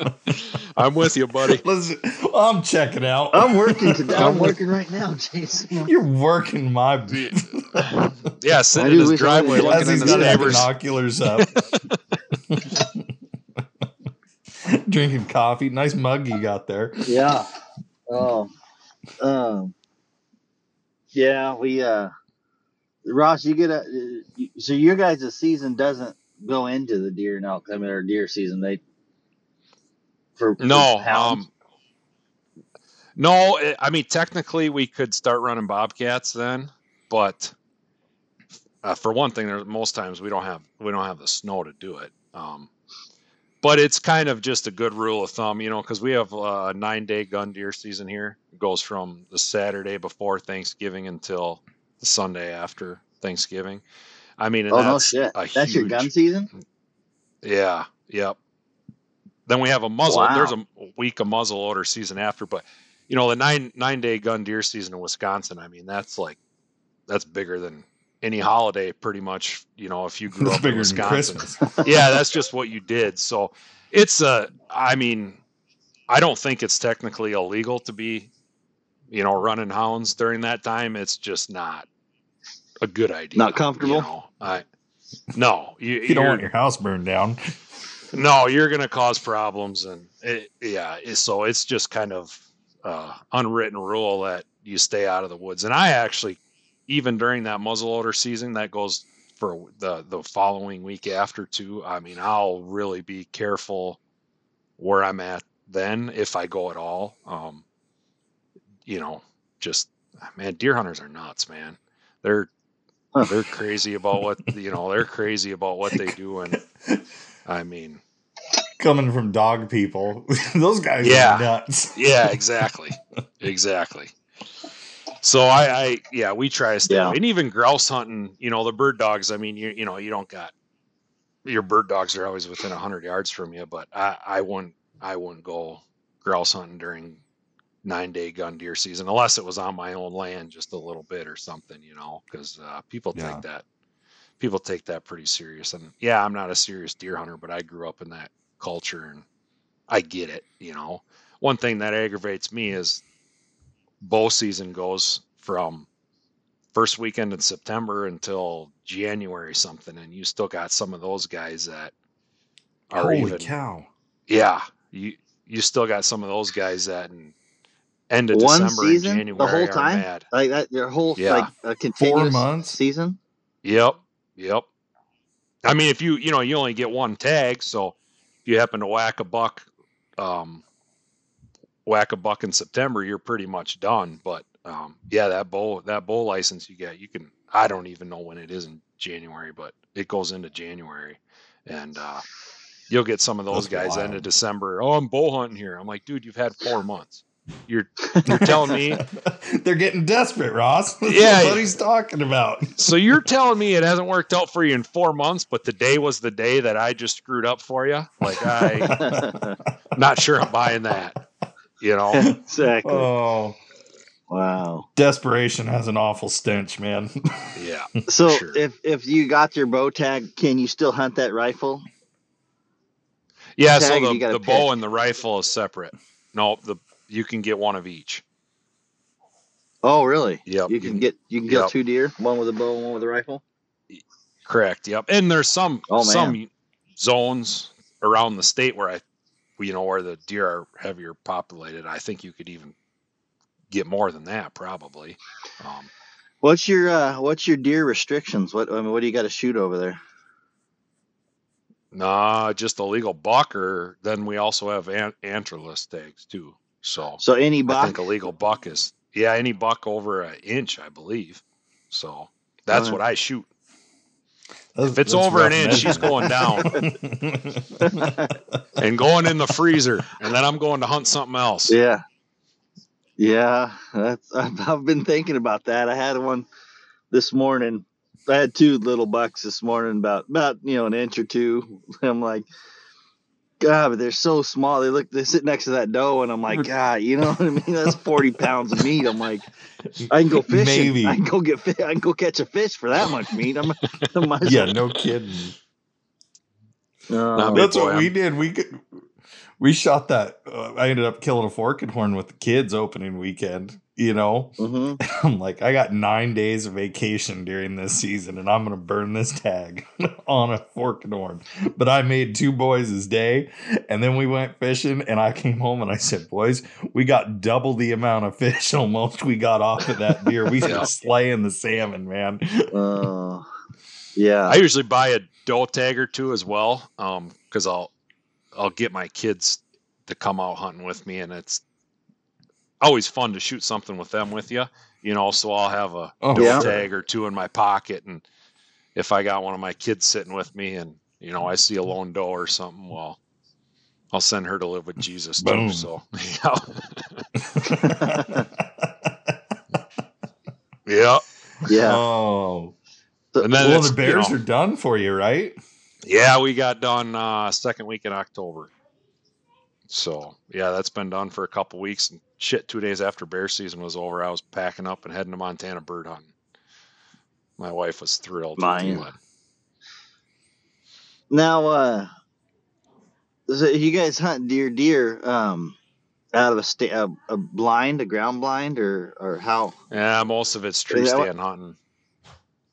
[laughs] [laughs] [laughs] [laughs] I'm with you, buddy. Listen, I'm checking out. I'm working [laughs] today. I'm I'm working right now, Jason. You're working my Yeah, I sitting do in his wish I driveway looking he's in got his his neighbors. binoculars up. [laughs] Drinking coffee. Nice mug you got there. Yeah. Oh. Um. Yeah, we uh, Ross, you get a so your guys' season doesn't go into the deer and elk. I mean, or deer season. They for for No, hounds? um, no. I mean, technically, we could start running bobcats then, but uh, for one thing, there most times we don't have we don't have the snow to do it. Um, but it's kind of just a good rule of thumb, you know, because we have uh, a nine day gun deer season here. It goes from the Saturday before Thanksgiving until the Sunday after Thanksgiving. I mean, oh no that's shit, a that's your gun season. yeah, yep. Then we have a muzzle. Wow. There's a week of muzzle loader season after, but you know the nine nine day gun deer season in Wisconsin. I mean, that's like that's bigger than any holiday, pretty much. You know, if you grew It's up in bigger than Wisconsin, Christmas. [laughs] yeah, that's just what you did. So it's a. I mean, I don't think it's technically illegal to be, you know, running hounds during that time. It's just not a good idea. Not comfortable? You know? I no, you, You don't want your house burned down. No, you're going to cause problems, and it, yeah, so it's just kind of uh, unwritten rule that you stay out of the woods. And I actually, even during that muzzleloader season, that goes for the the following week after too. I mean, I'll really be careful where I'm at then if I go at all. Um, you know, just man, deer hunters are nuts, man. They're they're crazy about what you know. They're crazy about what they do, and [laughs] I mean, Coming from dog people, [laughs] those guys Yeah. are nuts. [laughs] yeah, exactly, exactly. So I, I, yeah, we try to stay, Yeah. and even grouse hunting. You know, the bird dogs. I mean, you, you know, you don't got your bird dogs are always within hundred yards from you, but I, I wouldn't, I wouldn't go grouse hunting during nine day gun deer season unless it was on my own land just a little bit or something, you know, because uh, people Yeah. take that, people take that pretty serious. And yeah, I'm not a serious deer hunter, but I grew up in that culture and I get it, you know. One thing that aggravates me is bow season goes from first weekend in September until January something, and you still got some of those guys that are Holy even cow. yeah you you still got some of those guys that in end of One December season? and The whole time? mad. Like that, your whole Yeah. like a continuous months? season. Yep, yep. I mean, if you you know you only get one tag, so if you happen to whack a buck, um, whack a buck in September, you're pretty much done. But um, yeah, that bow that bow license you get, you can. I don't even know when it is in January, but it goes into January, and uh, you'll get some of those That's guys end of December. Oh, I'm bow hunting here. I'm like, dude, you've had four months. You're you're telling me [laughs] They're getting desperate, Ross. [laughs] That's Yeah. what he's talking about. So you're telling me it hasn't worked out for you in four months, but the day was the day that I just screwed up for you? Like I [laughs] not sure I'm buying that. You know? exactly. Oh, Wow. Desperation has an awful stench, man. Yeah. So Sure. if if you got your bow tag, can you still hunt that rifle? Yeah, Tag, so you the, the bow and the rifle is separate. No, the you can get one of each. Oh, really? Yeah. You can get you can kill Yep. two deer, one with a bow, and one with a rifle. correct. Yep. And there's some Oh, some zones around the state where I you know where the deer are heavier populated. I think you could even get more than that probably. Um, What's your uh what's your deer restrictions? What I mean, what do you got to shoot over there? nah, just a legal buck or then we also have an- antlerless tags too. So So any buck, I think a legal buck is yeah, any buck over an inch, I believe. So that's Alright. what I shoot. If it's over an inch, she's going down [laughs] and going in the freezer, and then I'm going to hunt something else. yeah. Yeah, that's [laughs] I've, I've been thinking about that. I had one this morning. I had two little bucks this morning, about about you know an inch or two. [laughs] I'm like, God, but they're so small. They look they sit next to that doe, and I'm like, God, you know what I mean? That's forty pounds of meat. I'm like, I can go [laughs] fishing. Maybe. I can go get fi- I can go catch a fish for that much meat. I'm, I might as yeah, no kidding. Oh, That's boy, what we I'm- did. We could, we shot that. Uh, I ended up killing a fork and horn with the kids opening weekend. You know, mhm. [laughs] I'm like, I got nine days of vacation during this season, and I'm gonna burn this tag [laughs] on a fork and horn. But I made two boys' day, and then we went fishing, and I came home and I said, "Boys, we got double the amount of fish [laughs] almost we got off of that deer. We Yeah. slaying the salmon, man." Uh, yeah. I usually buy a doe tag or two as well, um, because I'll I'll get my kids to come out hunting with me, and it's always fun to shoot something with them with you. You know, so I'll have a Oh, Yeah. tag or two in my pocket, and if I got one of my kids sitting with me, and you know I see a lone doe or something, well, I'll send her to live with Jesus Boom. too. So [laughs] yeah, [laughs] yeah. yeah. Oh. And then well, the bears you know, are done for you, right? Yeah, we got done uh second week in October. So yeah, that's been done for a couple weeks and shit two days after bear season was over, I was packing up and heading to Montana bird hunting. My wife was thrilled. Mine. Now, uh, so you guys hunt deer, deer, um, out of a, sta- a, a blind, a ground blind, or or how? Yeah, most of it's tree that what- stand hunting.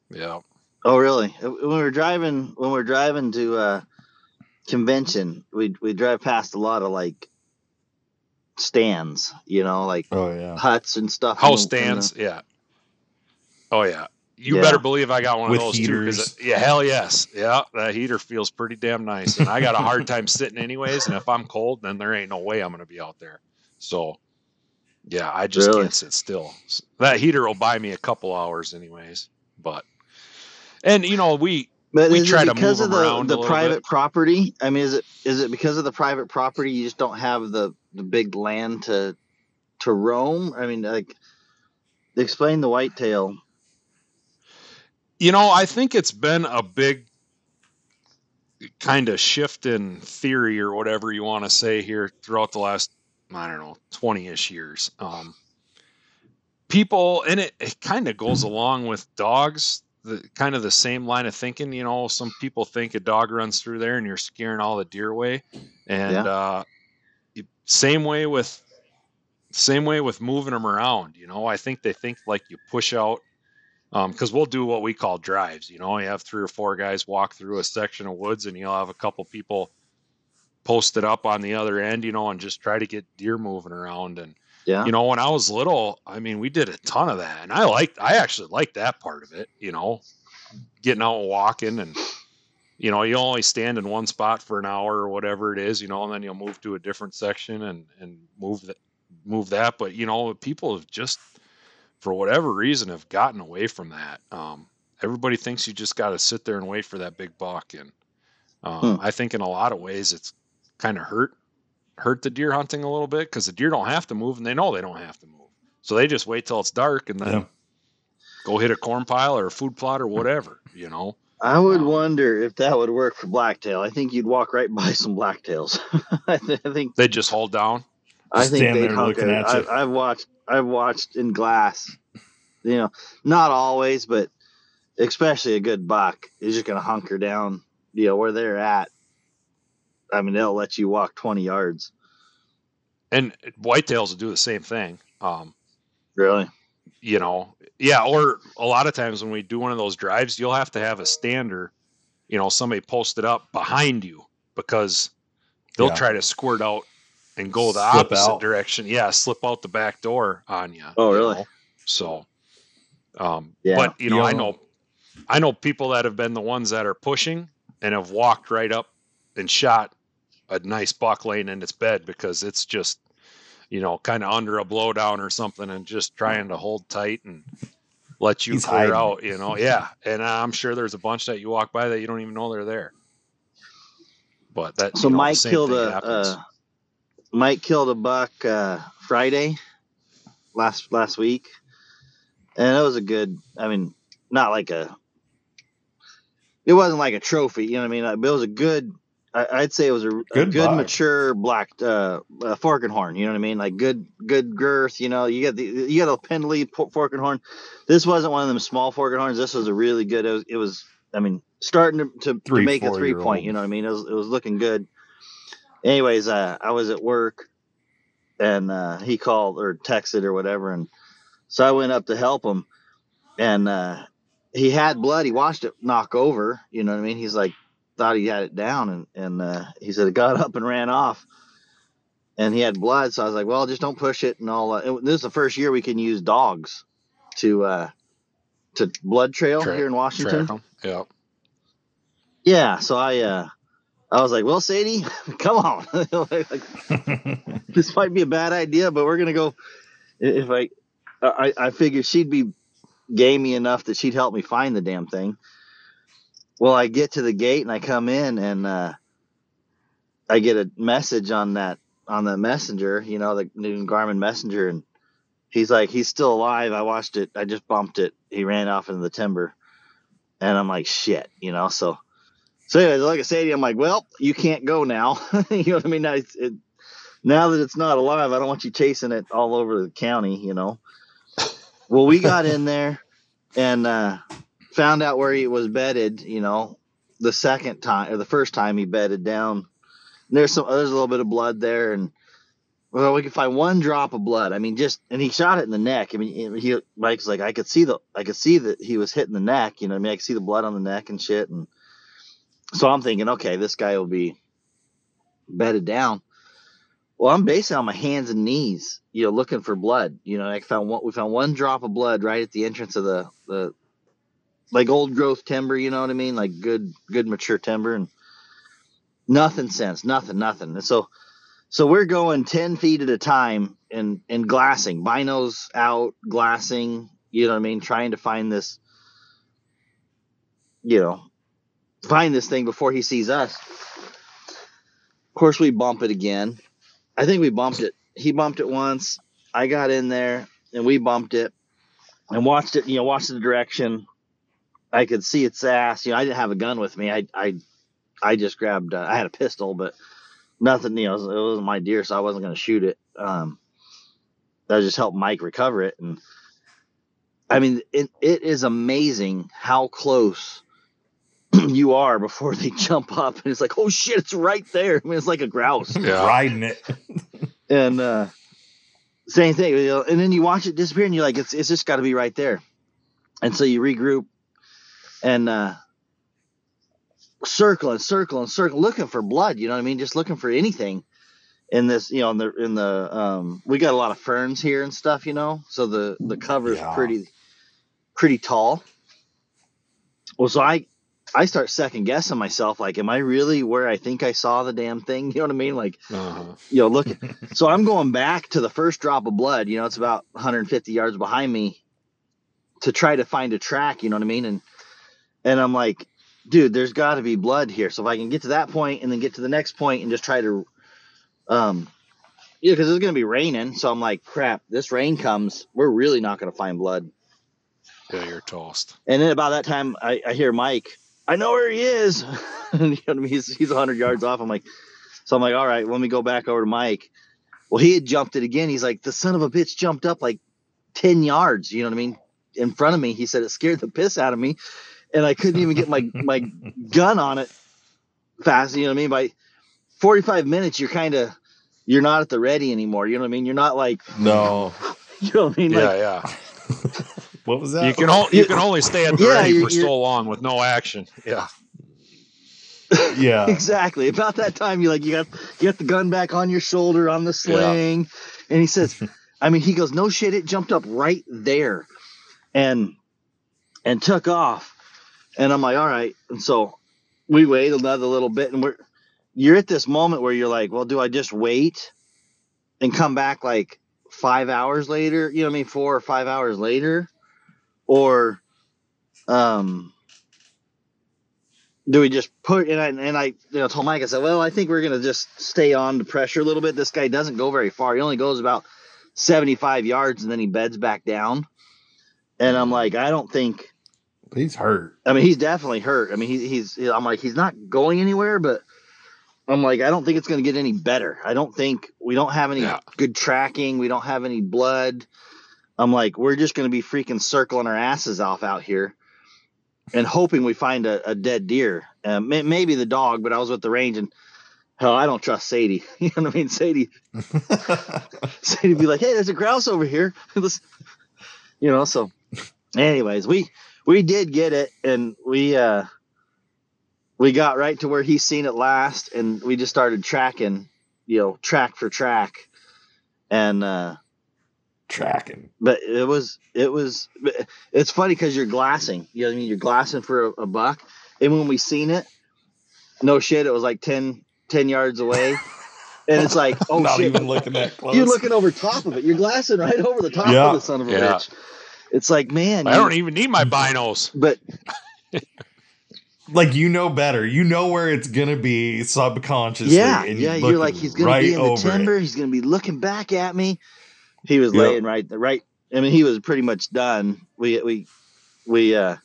Yeah. Oh, really? Uh, When we are driving, when we are driving to uh, convention, we we drive past a lot of like stands, you know, like Oh yeah. huts and stuff. House in the- in stands, yeah. Oh yeah. You Yeah. better believe I got one With of those too. 'cause heaters. it- yeah, hell yes. Yeah, that heater feels pretty damn nice. And I got a hard time sitting anyways. And if I'm cold, then there ain't no way I'm gonna be out there. So yeah, I just Really? can't sit still. That heater will buy me a couple hours anyways. But and you know, we But We is try it to because move of 'em the, around the private bit. property? I mean, is it is it because of the private property you just don't have the the big land to to roam? I mean, like explain the whitetail. You know, I think it's been a big kind of shift in theory or whatever you want to say here throughout the last, I don't know, 20 ish years. Um, people, and it, it kind of goes along with dogs, the kind of the same line of thinking. You know, some people think a dog runs through there and you're scaring all the deer away. And, Yeah. uh, same way with, same way with moving them around. You know, I think they think like you push out um, because we'll do what we call drives. You know, you have three or four guys walk through a section of woods, and you'll have a couple people posted up on the other end. You know, and just try to get deer moving around. And Yeah. you know, when I was little, I mean, we did a ton of that, and I liked. I actually liked that part of it. You know, getting out and walking, and you know, you only stand in one spot for an hour or whatever it is. You know, and then you'll move to a different section and and move that move that. But you know, people have just for whatever reason have gotten away from that. Um, everybody thinks you just got to sit there and wait for that big buck, and um, Hmm. I think in a lot of ways it's kind of hurt hurt the deer hunting a little bit because the deer don't have to move and they know they don't have to move, so they just wait till it's dark and then Yeah. go hit a corn pile or a food plot or whatever, you know. I would Um, wonder if that would work for blacktail. I think you'd walk right by some blacktails. [laughs] I, th- I think They just hold down. I Just think they'd there hunk it. at you. I, I've watched I've watched in glass. You know, not always, but especially a good buck is just gonna hunker down. You know where they're at. I mean, they'll let you walk twenty yards. And whitetails will do the same thing. Um, Really? You know, yeah. Or a lot of times when we do one of those drives, you'll have to have a stander, you know, somebody posted up behind you because they'll Yeah. try to squirt out and go the Slip opposite out. direction. Yeah, slip out the back door on you. Oh, you really? know? So, um, Yeah. but you know, I know, I know people that have been the ones that are pushing and have walked right up and shot a nice buck laying in its bed because it's just, you know, kind of under a blowdown or something and just trying to hold tight and let you He's clear hiding. out, you know. Yeah. And I'm sure there's a bunch that you walk by that you don't even know they're there. But that So you know, Mike killed a uh, Mike killed a buck uh, Friday last last week, and it was a good. I mean, not like a. It wasn't like a trophy, you know what I mean. Uh, But it was a good. I, I'd say it was a a good, Good mature black uh, uh, fork and horn. You know what I mean? Like good, good girth. You know, you get the you got a po- fork and horn. This wasn't one of them small fork and horns. This was a really good. It was. It was I mean, starting to, to, to make a three point. You know what I mean? It was, it was looking good. Anyways, uh, I was at work, and uh, he called or texted or whatever, and so I went up to help him, and uh, he had blood. He watched it knock over. You know what I mean? He's like thought he had it down, and and uh, he said it got up and ran off, and he had blood. So I was like, well, just don't push it, and all. Uh, this is the first year we can use dogs to uh, to blood trail Track- here in Washington. Yeah. Yeah, so I uh, I was like, well, Sadie, [laughs] come on. Like, [laughs] this might be a bad idea, but we're gonna go. If I, I, I figured she'd be gamey enough that she'd help me find the damn thing. Well, I get to the gate and I come in and uh, I get a message on that on the messenger, you know, the new Garmin messenger, and he's like, he's still alive. I watched it. I just bumped it. He ran off into the timber, and I'm like, shit, you know. So, so anyways, like I said, I'm like, well, you can't go now. [laughs] you know what I mean? I, it, now that it's not alive, I don't want you chasing it all over the county, you know. Well, we got in there and uh, found out where he was bedded, you know, the second time or the first time he bedded down. There's some there's a little bit of blood there and well, we could find one drop of blood. I mean, just and he shot it in the neck. I mean, he Mike's like, I could see the, I could see that he was hitting the neck. You know, I mean, I could see the blood on the neck and shit. And so I'm thinking, okay, this guy will be bedded down. Well, I'm basically on my hands and knees, you know, looking for blood. You know, I found one. We found one drop of blood right at the entrance of the the like old growth timber. You know what I mean? Like good good mature timber and nothing since nothing nothing. And so so we're going ten feet at a time and and glassing, binos out, glassing. You know what I mean? Trying to find this, you know, find this thing before he sees us. Of course, we bump it again. I think we bumped it. He bumped it once. I got in there and we bumped it and watched it. You know, watched the direction. I could see its ass. You know, I didn't have a gun with me. I I I just grabbed. Uh, I had a pistol, but nothing. You know, it wasn't my deer, so I wasn't going to shoot it. Um, that just helped Mike recover it. And I mean, it, it is amazing how close [clears throat] you are before they [laughs] jump up, and it's like, oh shit, it's right there. I mean, it's like a grouse [laughs] Yeah. Riding it. [laughs] and uh same thing you know, and then you watch it disappear and you're like it's, it's just got to be right there and so you regroup and uh circle and circle and circle looking for blood you know what i mean just looking for anything in this you know in the in the um we got a lot of ferns here and stuff you know so the the cover is Yeah. pretty pretty tall well so i i start second guessing myself like am i really where i think i saw the damn thing [laughs] you know what i mean like Uh-huh. you know, look. [laughs] so I'm going back to the first drop of blood. You know, it's about 150 yards behind me to try to find a track. You know what I mean? And and I'm like, dude, there's got to be blood here. So if I can get to that point and then get to the next point and just try to, um, yeah, because it's gonna be raining. So I'm like, crap. This rain comes, we're really not gonna find blood. Yeah, you're toast. And then about that time, I, I hear Mike. I know where he is. [laughs] you know what I mean? He's he's 100 yards off. I'm like, so I'm like, all right, let me go back over to Mike. Well, he had jumped it again. He's like, the son of a bitch jumped up like 10 yards, you know what I mean? In front of me. He said it scared the piss out of me. And I couldn't even get my, my [laughs] gun on it fast. You know what I mean? By 45 minutes, you're kind of, you're not at the ready anymore. You know what I mean? You're not like, [laughs] No. [laughs] you know what I mean? Yeah, Like, yeah. What was that? You can only you can only stay at the Yeah, ready you're- for you're- so long with no action. Yeah. yeah. exactly. About that time, you like, you got, you got the gun back on your shoulder on the sling. And he says, I mean, he goes, no shit. It jumped up right there and, and took off. And I'm like, all right. And so we wait another little bit and we're, you're at this moment where you're like, well, do I just wait and come back like five hours later? You know what I mean? Four or five hours later, or, um, do we just put and I, and I you know told Mike I said well I think we're gonna just stay on the pressure a little bit this guy doesn't go very far he only goes about 75 yards and then he beds back down and I'm like I don't think He's hurt. I mean he's definitely hurt I mean he, he's I'm like he's not going anywhere but I'm like I don't think it's gonna get any better I don't think we don't have any Yeah. good tracking we don't have any blood I'm like we're just gonna be freaking circling our asses off out here and hoping we find a, a dead deer. Uh, may, maybe the dog, but I was with the range and hell, I don't trust Sadie. [laughs] You know what I mean? Sadie, [laughs] Sadie be like, "Hey, there's a grouse over here." [laughs] Let's- you know. So, anyways, we we did get it, and we uh we got right to where he seen it last, and we just started tracking, you know, track for track, and uh Tracking. but it was it was it's funny because you're glassing you know what i mean you're glassing for a, a buck and when we seen it no shit it was like 10 10 yards away [laughs] and it's like oh Not shit even looking that close. you're looking over top of it you're glassing right over the top Yeah. of the son of a Yeah. bitch it's like man I you- don't even need my binos. but like you know better. You know where it's gonna be subconsciously. yeah and yeah you're you're like he's gonna right be in the over it. timber he's gonna be looking back at me he was Yep. laying right right i mean he was pretty much done we we we uh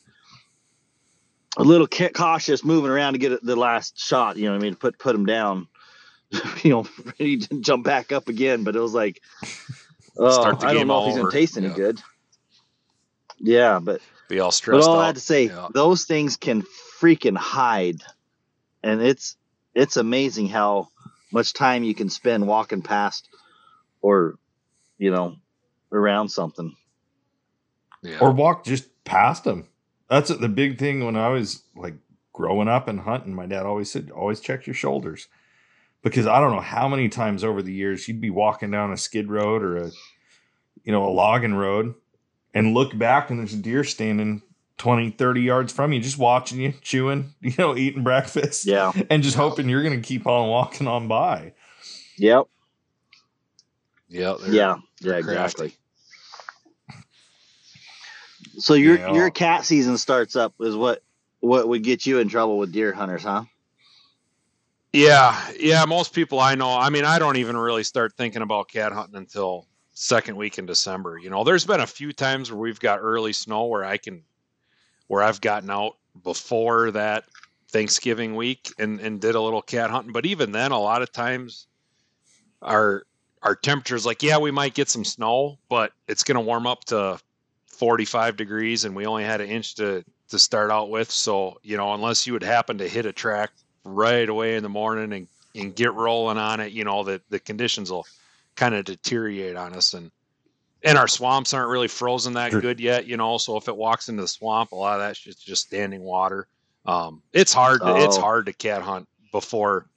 a little ca- cautious moving around to get the last shot you know what i mean put put him down [laughs] you know [laughs] ready to jump back up again but it was like oh Start the i don't game know if he's gonna over. taste any Yeah. good yeah but Be all but stressed all out. I had to say, Yeah. those things can freaking hide, and it's it's amazing how much time you can spend walking past, or you know, around something. Yeah. or walk just past them. That's the big thing when I was like growing up and hunting. My dad always said, always check your shoulders. Because I don't know how many times over the years you'd be walking down a skid road or a, you know, a logging road and look back and there's a deer standing 20, 30 yards from you, just watching you, chewing, [laughs] you know, eating breakfast Yeah. and just hoping you're going to keep on walking on by. Yep. Yep. they're- Yeah. they're Yeah. crafty. Exactly. So your Yeah. your cat season starts up is what what would get you in trouble with deer hunters, huh? Yeah, yeah. Most people I know, I mean, I don't even really start thinking about cat hunting until second week in December. You know, there's been a few times where we've got early snow where I can, where I've gotten out before that Thanksgiving week and and did a little cat hunting. But even then, a lot of times, our our temperatures like, yeah, we might get some snow, but it's going to warm up to 45 degrees, and we only had an inch to to start out with. So you know, unless you would happen to hit a track right away in the morning and, and get rolling on it, you know, the, the conditions will kind of deteriorate on us. And, and our swamps aren't really frozen that good yet, you know, so if it walks into the swamp, a lot of that shit's just standing water. Um, it's hard, to, it's Oh. hard to cat hunt before,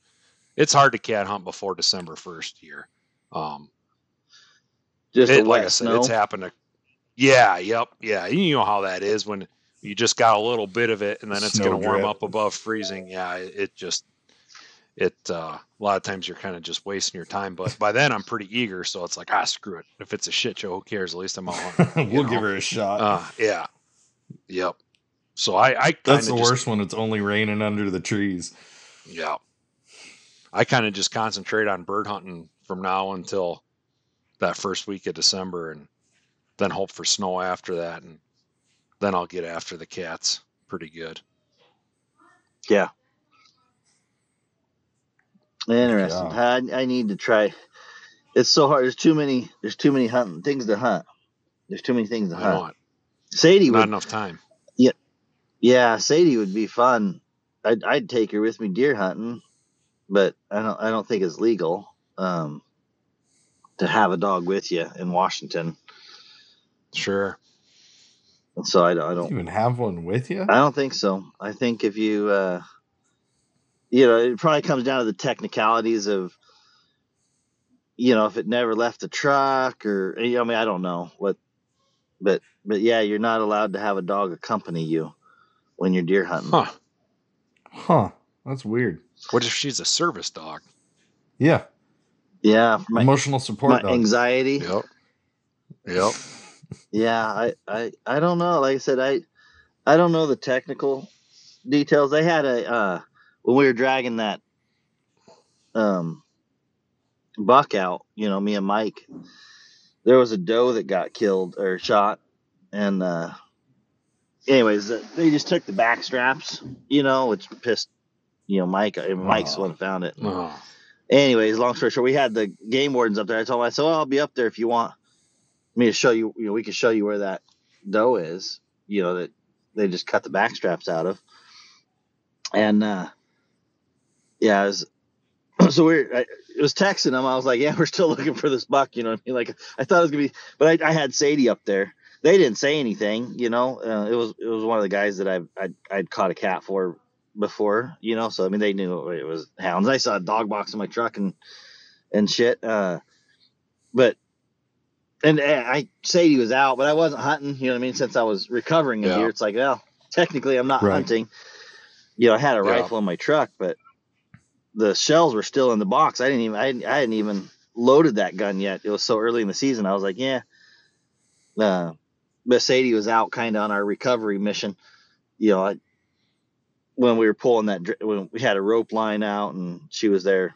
it's hard to cat hunt before December 1st here. Um, Just it, like I said, snow. it's happened to. Yeah, yep, yeah. You know how that is when you just got a little bit of it, and then it's going to warm up above freezing. Yeah, it, it just it uh, a lot of times you're kind of just wasting your time. But by then I'm pretty eager, so it's like ah, screw it. If it's a shit show, who cares? At least I'm [laughs] out we'll know? give her a shot. Uh, yeah, yep. So I, I That's the just, worst when it's only raining under the trees. Yeah. I kind of just concentrate on bird hunting from now until that first week of December and then hope for snow after that. And then I'll get after the cats pretty good. Yeah. Interesting. Yeah. I, I need to try. it's so hard. There's too many. There's too many hunting things to hunt. There's too many things to I hunt. know it. Sadie Not would, enough time. yeah, yeah. Sadie would be fun. I'd, I'd take her with me deer hunting, but I don't. I don't think it's legal um, to have a dog with you in Washington. Sure. And so I don't. I You don't. even have one with you? I don't think so. I think if you, uh, you know, it probably comes down to the technicalities of, you know, if it never left the truck or, you know, I mean, I don't know what, but, but yeah, you're not allowed to have a dog accompany you when you're deer hunting. Huh. Huh. That's weird. What if she's a service dog? Yeah. Yeah, my, Emotional my support dog. anxiety. Yep. Yep. [laughs] Yeah, I, I, I don't know. Like I said, I, I don't know the technical details. They had a uh, when we were dragging that um buck out. You know, me and Mike. There was a doe that got killed or shot, and uh, anyways, uh, they just took the back straps. You know, which pissed. You know, Mike. Mike's the one that found it. Oh. Anyways, long story short, we had the game wardens up there. I told him, I said, well, I'll be up there if you want me to show you, you know, we can show you where that doe is, you know, that they just cut the back straps out of. And, uh, yeah, it was, [clears throat] so we're, I, it was texting them. I was like, yeah, we're still looking for this buck, you know what I mean? Like, I thought it was gonna be, but I, I had Sadie up there. They didn't say anything, you know, uh, it was, it was one of the guys that I've, I'd, I'd caught a cat for before, you know, so I mean they knew it was hounds. I saw a dog box in my truck and and shit. Uh, but and uh, I Sadie was out, but I wasn't hunting. You know what I mean? Since I was recovering a Yeah. deer, it's like, well, technically I'm not Right. hunting. You know, I had a Yeah. rifle in my truck, but the shells were still in the box. I didn't even I, hadn't- I hadn't even loaded that gun yet. It was so early in the season. I was like, yeah. Uh, but Sadie was out kind of on our recovery mission. You know, I, when we were pulling that, when we had a rope line out and she was there.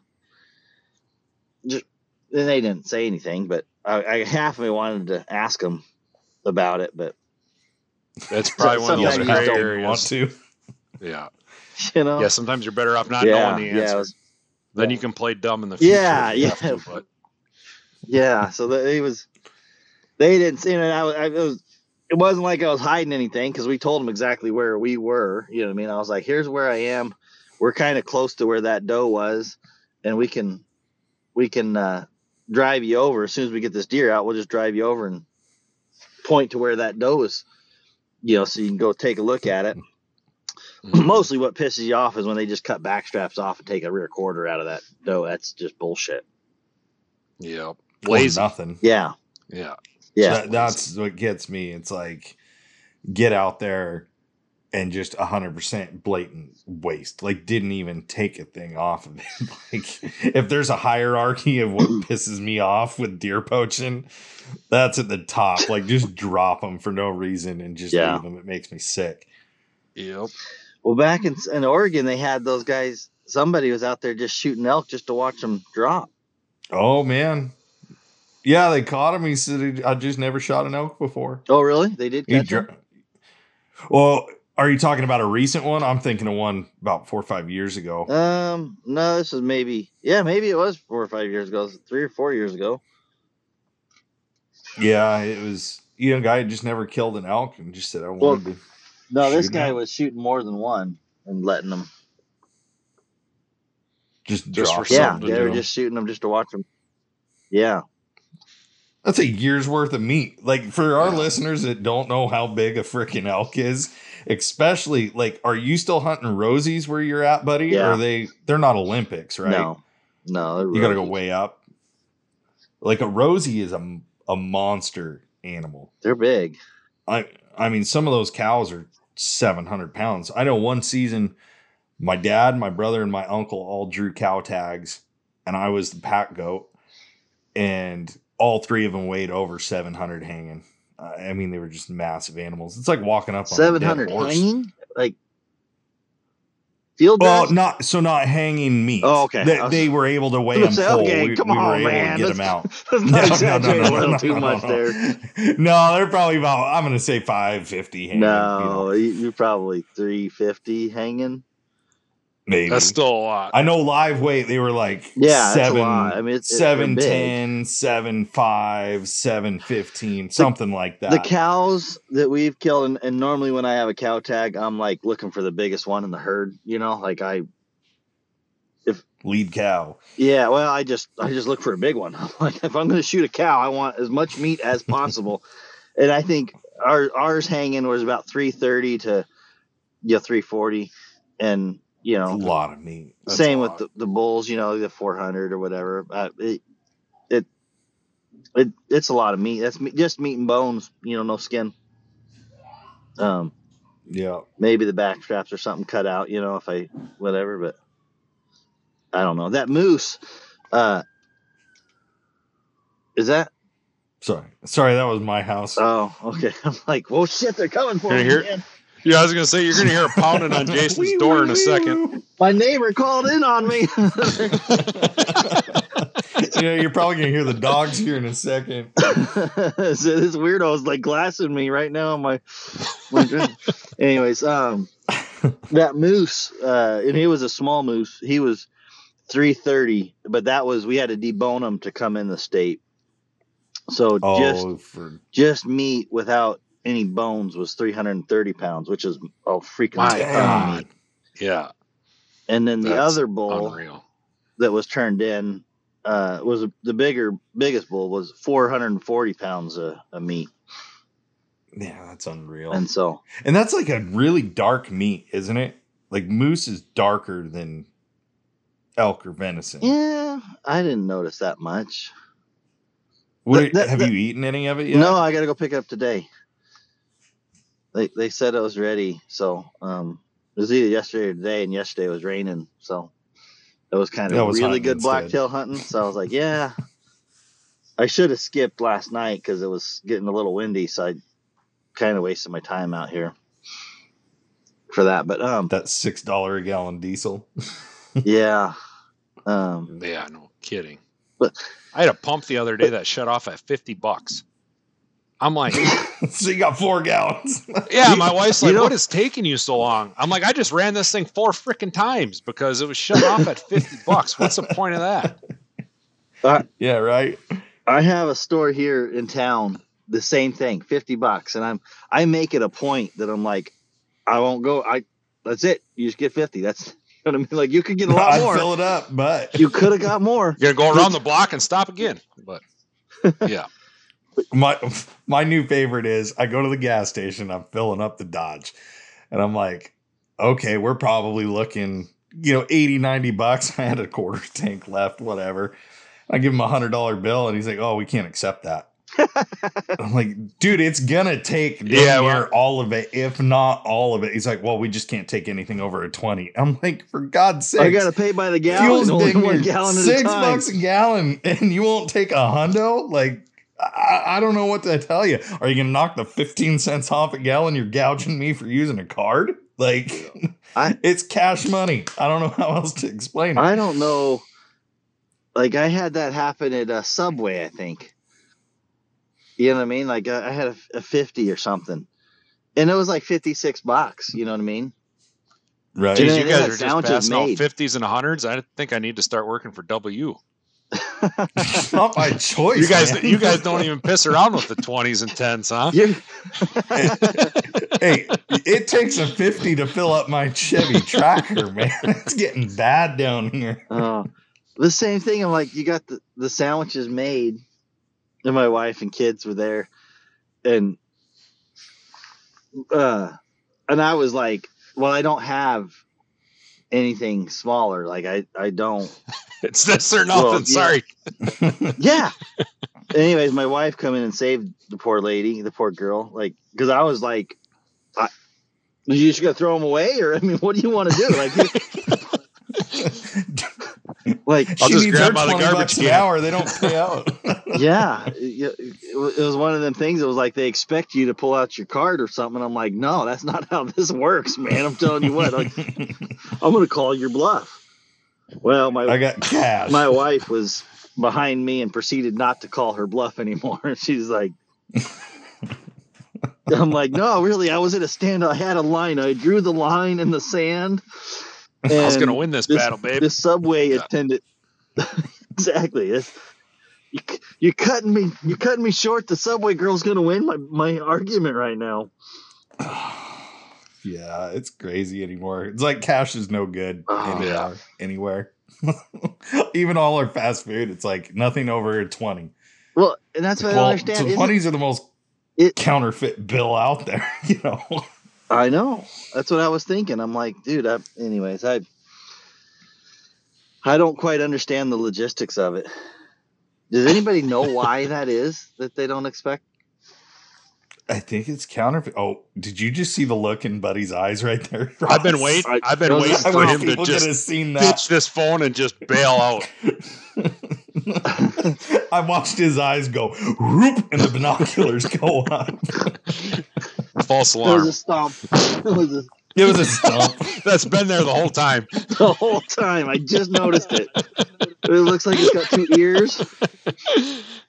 Just, and they didn't say anything, but I, I half of me wanted to ask them about it, but That's probably one of sometimes those you gray don't areas. want to. [laughs] Yeah. [laughs] you know, Yeah. Sometimes you're better off not yeah, knowing the yeah, answer. was- then you can play dumb in the future. Yeah, yeah. to, but [laughs] yeah. So it was, they didn't see it. I, was- I it was, it wasn't like I was hiding anything because we told them exactly where we were. You know what I mean? I was like, here's where I am. We're kind of close to where that doe was, and we can, we can uh, drive you over as soon as we get this deer out. We'll just drive you over and point to where that doe is. You know, so you can go take a look at it. Mhm. [clears throat] Mostly, what pisses you off is when they just cut back straps off and take a rear quarter out of that doe. That's just bullshit. yeah. Or nothing. Yeah, Yeah. yeah. That- that's what gets me. It's like get out there and just 100% blatant waste. Like didn't even take a thing off of it. [laughs] like if there's a hierarchy of what [clears throat] pisses me off with deer poaching, that's at the top. Like just drop them for no reason and just Yeah. leave them. It makes me sick. Yep. Well, back in, in Oregon, they had those guys. Somebody was out there just shooting elk just to watch them drop. Oh man. Yeah, they caught him. He said, "I just never shot an elk before." Oh, really? They did catch dr- well, are you talking about a recent one? I'm thinking of one about four or five years ago. Um, no, this is maybe. Yeah, maybe it was four or five years ago, three or four years ago. Yeah, it was. You know, guy just never killed an elk and just said, "I Well, wanted to." No, this guy elk? was shooting more than one and letting them. Just, Just for Yeah, they to were just shooting them just to watch them. Yeah, That's a year's worth of meat. Like for our Yeah. listeners that don't know how big a freaking elk is, especially like, are you still hunting rosies where you're at, buddy? Yeah. Or are they? They're not Olympics, right? no, no, they're You got to go way up. Like a rosie is a a monster animal. They're big. I I mean, some of those cows are seven hundred pounds. I know one season, my dad, my brother, and my uncle all drew cow tags, and I was the pack goat, and all three of them weighed over seven hundred hanging. I mean, they were just massive animals. It's like walking up on a dead horse. hanging like field Well, not so not hanging meat. Oh, okay. They, was- they were able to weigh them full. okay, we, come we were on, able man. to get them out. [laughs] Let's not exaggerate a little too much there. [laughs] no, they're probably about. I'm going to say 550. Hanging, you know. No, you're probably three fifty hanging. Maybe. That's still a lot. I know live weight, they were like Yeah, seven. I mean, it's- it's- seven, they're big. 10, seven, five, seven, 15, something like that. The cows that we've killed, and, and normally when I have a cow tag, I'm like looking for the biggest one in the herd. You know, like I, if Lead cow. yeah. Well, I just I just look for a big one. [laughs] I'm like if I'm going to shoot a cow, I want as much meat as possible. [laughs] and I think our ours hanging was about 330 to yeah 340, and you know, A lot of meat. That's same with the, the bulls. You know the 400 or whatever. Uh, it, it it it's a lot of meat. That's me- just meat and bones. You know, no skin. Um. Yeah. maybe the back straps or something cut out, you know, if I whatever, but I don't know. That moose, uh is that Sorry. Sorry, that was my house. oh okay. [laughs] I'm like, well shit, they're coming for Can me. You hear- man. Yeah, I was gonna say you're gonna hear a pounding on [laughs] Jason's Wee, door wee, in a second. My neighbor called in on me. [laughs] you know, you're probably gonna hear the dogs here in a second. so [laughs] this weirdo is like glassing me right now on my, my anyways, um that moose, uh and he was a small moose. He was 330, but that was we had to debone him to come in the state. So just Oh, for just meat without any bones was 330 pounds, which is a freaking My ton of God. meat. Yeah, And then the That's other bull unreal. that was turned in uh, was the bigger, biggest bull was 440 pounds of, of meat. yeah, that's unreal. And so, And that's like a really dark meat, isn't it? Like moose is darker than elk or venison. yeah, I didn't notice that much. Would That- it- that- have that- you eaten any of it yet? No, I got to go pick it up today. They, they said it was ready. So, um, it was either yesterday or today, and yesterday was raining. So, it was kind of was really good instead. blacktail hunting. So, I was like, yeah. I should have skipped last night because it was getting a little windy. So, I kind of wasted my time out here for that. But, um, That six dollar a gallon diesel. [laughs] yeah. Um, Yeah, no kidding. But- I had a pump the other day that shut off at fifty bucks. I'm like, [laughs] so you got four gallons. [laughs] yeah. My wife's You like, know- what is taking you so long? I'm like, I just ran this thing four freaking times because it was shut off at fifty [laughs] bucks. What's the point of that? Uh, yeah, right. I have a store here in town, the same thing, 50 bucks. And I'm, I make it a point that I'm like, I won't go. I, that's it. You just get 50. That's, you know what I mean? Like you could get a lot I'd more. fill it up, but You could have got more. You're gonna go around the block and stop again. But yeah, my my new favorite is I go to the gas station, I'm filling up the Dodge, and I'm like, okay, we're probably looking, you know, 80, 90 bucks. [laughs] I had a quarter tank left, whatever. I give him a hundred dollar bill, and he's like, "Oh, we can't accept that." [laughs] I'm like, dude, it's gonna take Yeah, well- all of it, if not all of it. He's like, "Well, we just can't take anything over a 20. I'm like, for God's sake, I got to pay by the gallon. fuel's only one gallon at six a time. bucks a gallon, and you won't take a hundo. Like, I, I don't know what to tell you. Are you gonna knock the fifteen cents off a gallon? You're gouging me for using a card. Like, I- [laughs] it's cash money. I don't know [laughs] how else to explain it. I don't know. Like I had that happen at a Subway, I think. You know what I mean? Like I I had a, a 50 or something. And it was like 56 bucks. You know what I mean? right? Do Jeez, you you guys are just passing out fifties and hundreds. I think I need to start working for W. not by choice. You guys, man. you guys don't even piss around with the twenties and tens, huh? You're, hey, it takes a fifty to fill up my Chevy Tracker, man. [laughs] It's getting bad down here. Uh, the same thing. I'm like, you got the, the sandwiches made, and my wife and kids were there, and uh, and I was like, well, I don't have anything smaller. Like I, I don't. [laughs] It's this or nothing. Well, yeah. Sorry. [laughs] Yeah. Anyways, my wife come in and saved the poor lady, the poor girl, like because I was like, I, you just gonna throw them away, or I mean, what do you want to do? Like, [laughs] like I'll she just needs grab her by the 20 garbage bucks an hour. They don't pay out. [laughs] yeah, it, it was it was one of them things. It was like they expect you to pull out your card or something. I'm like, no, that's not how this works, man. I'm telling you what, like, [laughs] I'm gonna call your bluff. Well, my I got cash. my wife was behind me and proceeded not to call her bluff anymore. [laughs] She's like, I'm like, no, really, I was at a stand. I had a line. I drew the line in the sand. I was gonna win this, this- battle, babe. This subway Yeah. attendant. [laughs] exactly. This, you, you're cutting me. You're cutting me short. The subway girl's gonna win my my argument right now. [sighs] yeah, it's crazy anymore. It's like cash is no good Oh, anymore, yeah. anywhere. [laughs] Even all our fast food, it's like nothing over twenty. Well, and that's what I don't understand. so twenties are the most it- counterfeit bill out there. [laughs] You know, I know. That's what I was thinking. I'm like, dude. I, anyways, I I don't quite understand the logistics of it. Does anybody know [laughs] why that is that they don't expect? I think it's counterfeit. Oh, did you just see the look in Buddy's eyes right there? [laughs] I've been waiting. I- I've been waiting for him to people could have just seen pitch that. this phone and just bail out. [laughs] I watched his eyes go whoop and the binoculars go on. False It was alarm. a stomp. [laughs] It was a, It was a stump. [laughs] That's been there the whole time. the whole time. I just noticed it. It looks like it's got two ears.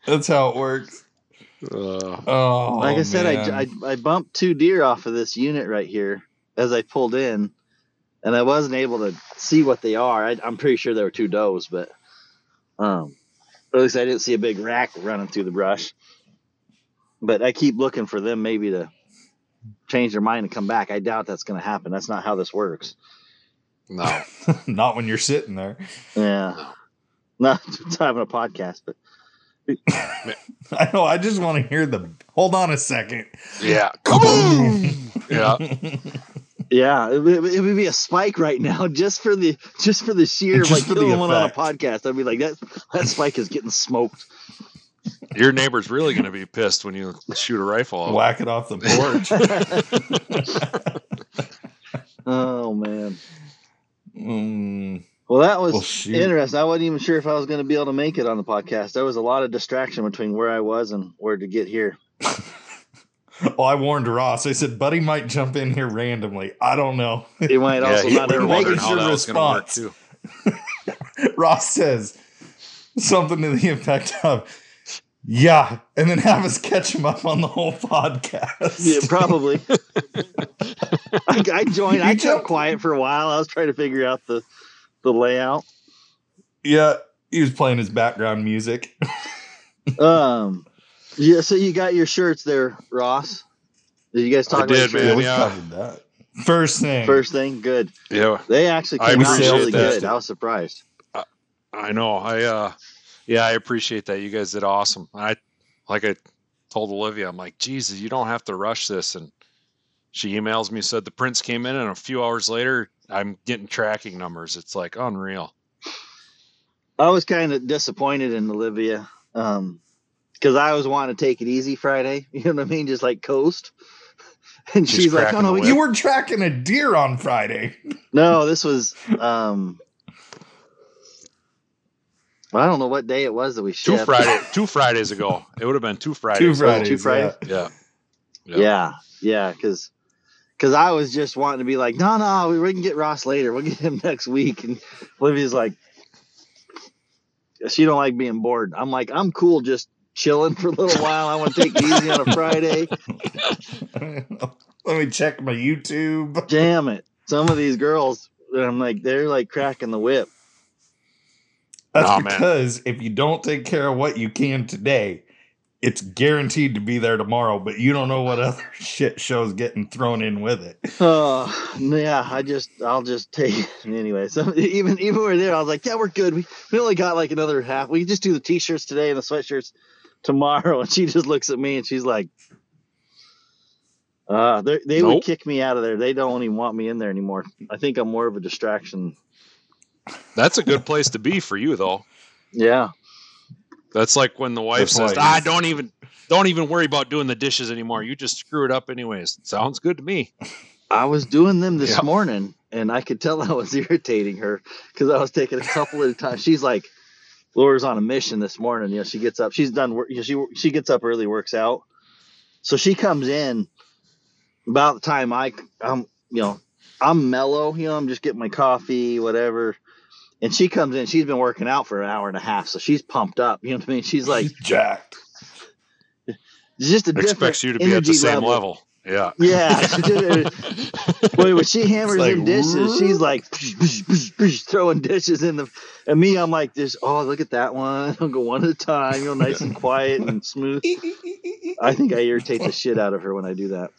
That's how it works. Uh, Oh, like I said. I, I I bumped two deer off of this unit right here as I pulled in, and I wasn't able to see what they are. I, I'm pretty sure they were two does, but um, at least I didn't see a big rack running through the brush. But I keep looking for them maybe to change their mind and come back. I doubt that's going to happen. That's not how this works. no. [laughs] [laughs] not when you're sitting there. Yeah, [laughs] not having a podcast, but I know. I just want to hear the. Hold on a second. Yeah. Kaboom! Yeah. Yeah, it, would- it would be a spike right now just for the just for the sheer Just like for the one on a podcast. I'd be like that that spike is getting smoked. Your neighbor's really going to be pissed when you shoot a rifle. out. Whack it off the porch. [laughs] oh man. Mm, Well, that was Well, interesting. I wasn't even sure if I was going to be able to make it on the podcast. There was a lot of distraction between where I was and where to get here. [laughs] well, I warned Ross. I said, Buddy might jump in here randomly. I don't know. He might Yeah, also he, not we even make wondering it. how your that was going to work response. [laughs] Ross says something to the effect of, yeah, and then have us catch him up on the whole podcast. Yeah, probably. [laughs] I, I joined. You I kept jumped- quiet for a while. I was trying to figure out the the layout. yeah, he was playing his background music. [laughs] Um, yeah. So you got your shirts there, Ross. Did you guys talk I about did, man, yeah, we yeah. covered that. First thing. First thing, good. Yeah. They actually I came out appreciate really that. good. I was surprised. I know. I uh yeah, I appreciate that. You guys did awesome. I like I told Olivia, I'm like, Jesus, you don't have to rush this. And she emails me, said the prints came in, and a few hours later, I'm getting tracking numbers. It's like unreal. I was kind of disappointed in Olivia um, because I was wanting to take it easy Friday. [laughs] You know what I mean? Just like coast. [laughs] And She's she's, like, "Oh no, the we whip. You were tracking a deer on Friday. [laughs] no, this was." Um, I don't know what day it was that we Two shipped. Friday, [laughs] two Fridays ago. It would have been two Fridays. Two ago. Fridays. two Fridays? Yeah. Yeah. Yeah, yeah, because because I was just wanting to be like, no, no, we, we can get Ross later. We'll get him [laughs] next week. And Olivia's like, she don't like being bored. I'm like, I'm cool, just chilling for a little while. I want to take it easy on a Friday. [laughs] Let me check my YouTube. Damn it! Some of these girls, I'm like, they're like cracking the whip. That's Nah, man. because if you don't take care of what you can today, it's guaranteed to be there tomorrow, but you don't know what other [laughs] shit show's getting thrown in with it. Oh yeah, I just I'll just take [laughs] anyway. So [laughs] even even when we're there, I was like, yeah, we're good. We we only got like another half. We can just do the t-shirts today and the sweatshirts tomorrow. And she just looks at me and she's like, uh, they they would kick me out of there. They don't even want me in there anymore. I think I'm more of a distraction. That's a good place to be for you, though. Yeah, That's like when the wife That's says, "I he's- ah, don't even, don't even worry about doing the dishes anymore. You just screw it up anyways." Sounds good to me. I was doing them this Yeah. morning, and I could tell I was [laughs] irritating her because I was taking a couple at a time. She's like, Laura's on a mission this morning. You know, she gets up. She's done work. You know, she she gets up early, works out. So she comes in about the time I I'm you know I'm mellow. You know, I'm just getting my coffee, whatever. And she comes in. She's been working out for an hour and a half, so she's pumped up. You know what I mean? She's like, He's [laughs] jacked. it's just a different Expects you to be at energy the same level. Yeah. Yeah, [laughs] she did it. Boy, when she hammers like, in dishes, "Whoop." she's like throwing dishes in the. And me, I'm like this. Oh, look at that one. [laughs] I'll go one at a time. You know, nice and quiet and smooth. I think I irritate the shit out of her when I do that.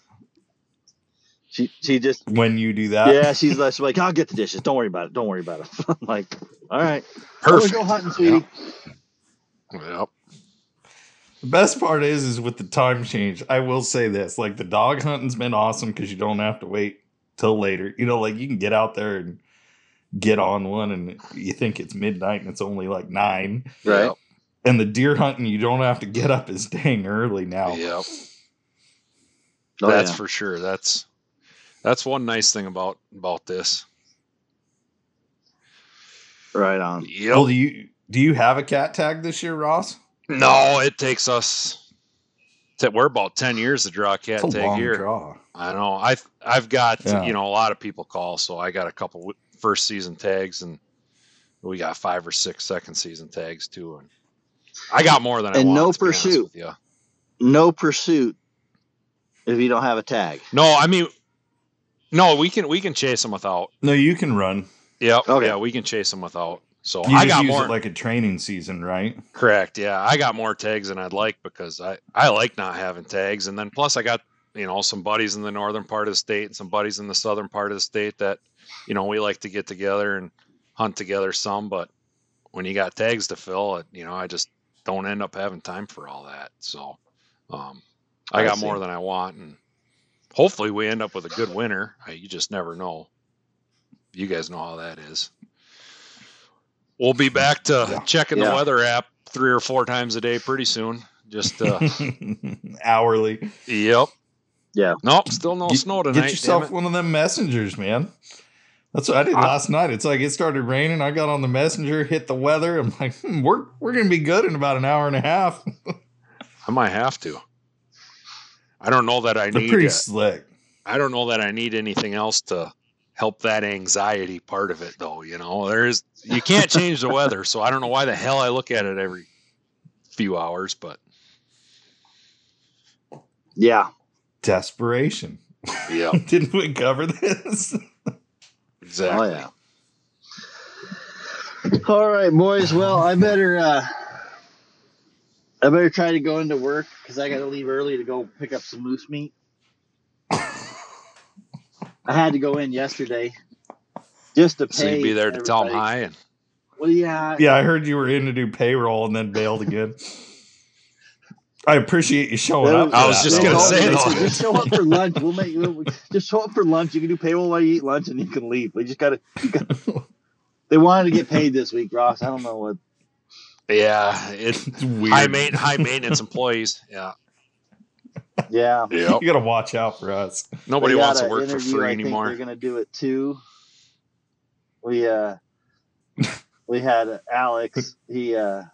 She she just when you do that. yeah. She's like, she's like I'll get the dishes. Don't worry about it. Don't worry about it. [laughs] I'm like, all right, Perfect. Go hunting, sweetie. Yep. The best part is, is with the time change. I will say this: like the dog hunting's been awesome because you don't have to wait till later. You know, like you can get out there and get on one, and you think it's midnight and it's only like nine. Right. Yep. And the deer hunting, you don't have to get up as dang early now. Yep. Oh, that's yeah. for sure. That's that's one nice thing about about this. right on. Yep. Well, do you do you have a cat tag this year, Ross? no, it takes us. To, we're about ten years to draw a cat It's a tag long here. draw. I know. I've I've got Yeah. you know a lot of people call, so I got a couple first season tags, and we got five or six second season tags too. And I got more than I want. no to be honest pursuit. with you. No pursuit if you don't have a tag. No, I mean, no, we can we can chase them without. No, you can run. Yep. Okay. Yeah, we can chase them without. So You I just got use more. it like a training season, right? Correct. Yeah, I got more tags than I'd like because I I like not having tags, and then plus I got you know some buddies in the northern part of the state and some buddies in the southern part of the state that you know we like to get together and hunt together some. But when you got tags to fill, it you know I just don't end up having time for all that. So um, I I got see. more than I want, and hopefully we end up with a good winter. I, you just never know. You guys know how that is. We'll be back to Yeah. checking Yeah. the weather app three or four times a day pretty soon. Just uh [laughs] Hourly. yep. Yeah. Nope, still no Get- snow tonight. Get yourself one of them messengers, man. That's what I did I- last night. It's like it started raining. I got on the messenger, hit the weather. I'm like, hmm, we're we're gonna be good in about an hour and a half. [laughs] I might have to. I don't know that I They're need pretty slick. I don't know that I need anything else to help that anxiety part of it though, you know. There's you can't change the weather, so I don't know why the hell I look at it every few hours, but Yeah. Desperation. yeah, [laughs] Didn't we cover this? exactly. Oh yeah. All right, boys. Well, I better uh I better try to go into work because I got to leave early to go pick up some moose meat. [laughs] I had to go in yesterday just to pay. So you'd be there to tell them hi and Well, yeah, yeah, I heard you were in to do payroll and then bailed again. I appreciate you showing up. I was just gonna say, They Just show up for lunch. We'll make we'll, just show up for lunch. You can do payroll while you eat lunch, and you can leave. We just gotta [laughs] they wanted to get paid this week, Ross. I don't know what. Yeah, it [laughs] It's weird. high main high [laughs] maintenance employees. Yeah. Yeah. Yep. You got to watch out for us. Nobody wants to work for interview, free I think anymore. They're gonna do it too. We uh, [laughs] we had Alex. He uh,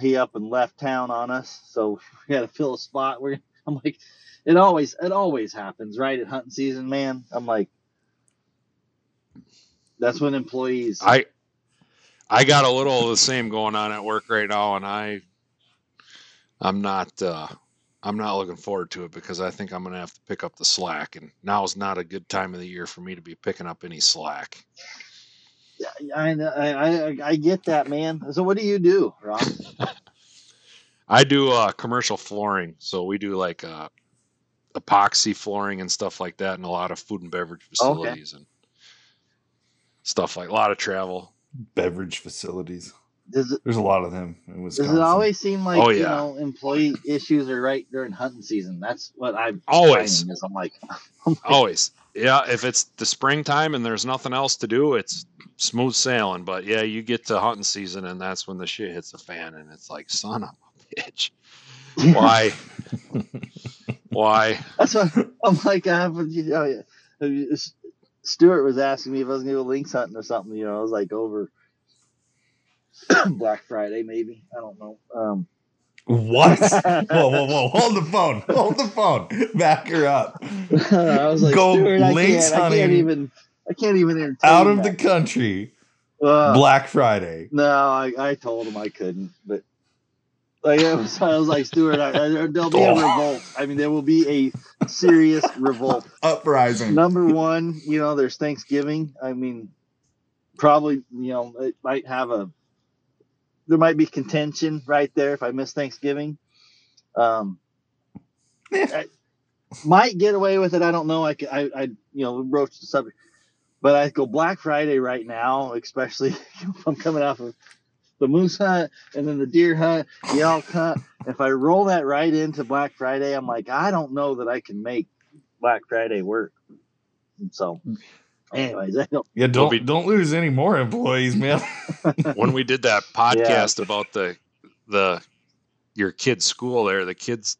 he up and left town on us, so we had to fill a spot. We're I'm like, it always it always happens, right? At hunting season, man. I'm like, that's when employees. I I got a little of the same going on at work right now, and I I'm not uh, I'm not looking forward to it because I think I'm gonna have to pick up the slack, and now is not a good time of the year for me to be picking up any slack. I, I I I get that, man. So what do you do, Ross? [laughs] I do uh, commercial flooring, so we do like uh, epoxy flooring and stuff like that, and a lot of food and beverage facilities and stuff like a lot of travel. Beverage facilities. Does it There's a lot of them in Wisconsin. does it always seem like Oh, you know employee issues are right during hunting season? That's what I'm Always. is I'm like, [laughs] I'm like, Always. Yeah, if it's the springtime and there's nothing else to do, it's smooth sailing. But yeah, you get to hunting season and that's when the shit hits the fan and it's like, son of a bitch. [laughs] Why? [laughs] Why? That's what I'm like. I have, you know, yeah. Stuart was asking me if I was to go lynx hunting or something. You know, I was like over [coughs] Black Friday, maybe. I don't know. Um, What? [laughs] whoa, whoa, whoa! Hold the phone! Hold the phone! Back her up! [laughs] I was like, Go Stuart, I lynx can't, I can't even. I can't even entertain Out of the country, Uh, Black Friday. no, I, I told him I couldn't, but Like I was, [laughs] I was like Stuart, I, I, there'll be a revolt. I mean, there will be a serious revolt. Uprising. Number one, you know, there's Thanksgiving. I mean, probably, you know, it might have a there might be contention right there if I miss Thanksgiving. Um, I might get away with it. I don't know. I, I, I you know, broach the subject, but I go Black Friday right now, especially [laughs] if I'm coming off of the moose hunt and then the deer hunt, the elk hunt. If I roll that right into Black Friday, I'm like, I don't know that I can make Black Friday work. And so, anyways, I don't. Yeah, Don't don't be- don't lose any more employees, man. [laughs] when we did that podcast about the the your kid's school there, the kids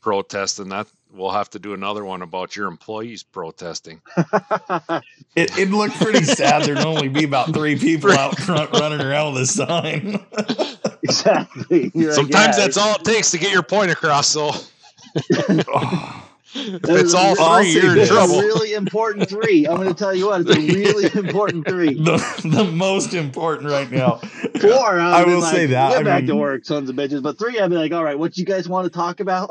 protesting that we'll have to do another one about your employees protesting. [laughs] It, it looked pretty sad. There'd only be about three people out front running around with a sign. [laughs] exactly. You're like, Sometimes yeah, that's all it takes to get your point across. So [laughs] if it's all really- I'll three, you're in this. Trouble. really important three. I'm going to tell you what, it's a really important three. the, the most important right now. Four, I I'd will like, say that, Get I back mean- to work, sons of bitches. But three, I'd be like, all right, what you guys want to talk about?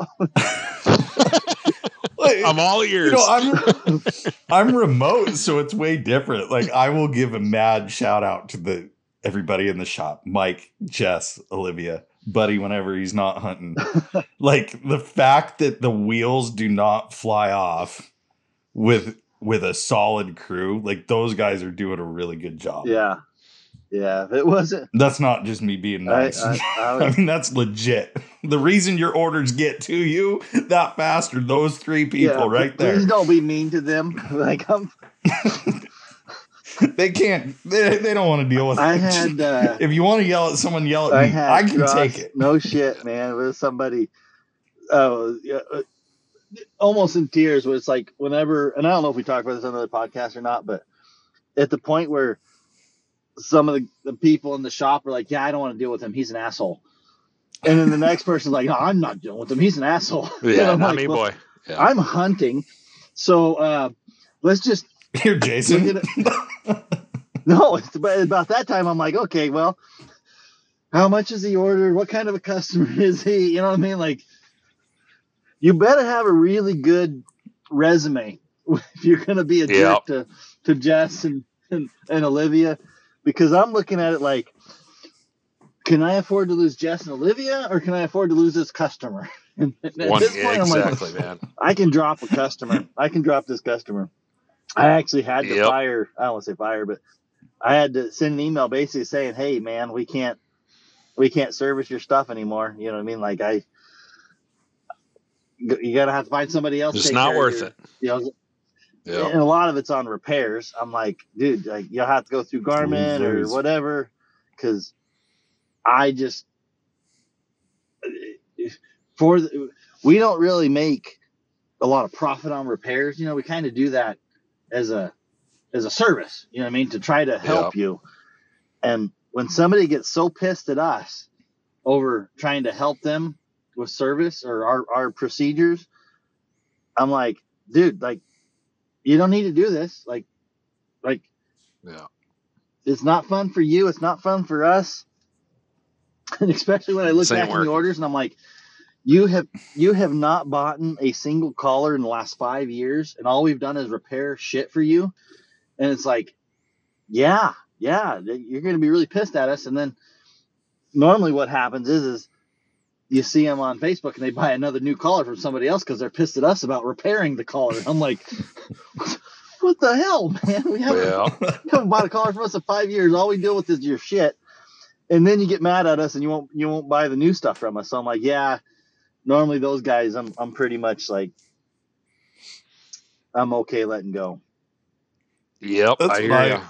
Like, I'm all ears. you know, I'm [laughs] I'm remote, so it's way different. Like I will give a mad shout out to the everybody in the shop, Mike, Jess, Olivia, Buddy, whenever he's not hunting. [laughs] like the fact that the wheels do not fly off with with a solid crew, like those guys are doing a really good job. yeah, yeah. If it wasn't, That's not just me being nice. I, [laughs] I, I, mean, that's legit. The reason your orders get to you that fast are those three people yeah, right there. Please don't be mean to them. [laughs] Like I'm, [laughs] They can't. They, they don't want to deal with I it. had. Uh, if you want to yell at someone, yell at I me. I can take it. No shit, man. With somebody, oh, uh, almost in tears. Where it's like whenever, and I don't know if we talked about this on another podcast or not, but at the point where some of the, the people in the shop are like, "Yeah, I don't want to deal with him. He's an asshole," and then the next person's like, "No, I'm not dealing with him. He's an asshole." [laughs] Yeah, I'm not like, me, "Well, boy. Yeah. I'm hunting, so uh, let's just [laughs] Here, Jason. Look [laughs] no, it's about, about that time. I'm like, okay, well, how much is he ordered? What kind of a customer is he? You know what I mean? Like, you better have a really good resume if you're going to be a jerk Yep. to, to Jess and, and, and Olivia, because I'm looking at it like, can I afford to lose Jess and Olivia, or can I afford to lose this customer? [laughs] And at One, this point, I'm like, exactly, man. I can drop a customer. I can drop this customer. I actually had to Yep. fire. I don't want to say fire, but I had to send an email basically saying, "Hey, man, we can't, we can't service your stuff anymore." You know what I mean? Like I, you gotta have to find somebody else. It's not worth your- it. You know, Yeah. and a lot of it's on repairs. I'm like, dude, like you'll have to go through Garmin or whatever, because I just for the, we don't really make a lot of profit on repairs. You know, we kind of do that as a as a service. You know what I mean to try to help you. And when somebody gets so pissed at us over trying to help them with service or our, our procedures, I'm like, dude, like you don't need to do this. Like, like Yeah. it's not fun for you. It's not fun for us. [laughs] And especially when I look ain't back in the orders and I'm like, you have you have not bought a single collar in the last five years, and all we've done is repair shit for you. And it's like, yeah, yeah, you're going to be really pissed at us. And then normally what happens is is you see them on Facebook and they buy another new collar from somebody else because they're pissed at us about repairing the collar. I'm like, [laughs] what the hell, man? We haven't Yeah. you [laughs] haven't bought a collar from us in five years. All we deal with is your shit. And then you get mad at us and you won't you won't buy the new stuff from us. So I'm like, yeah, normally those guys I'm I'm pretty much like I'm okay letting go. Yep. That's I hear fine. ya.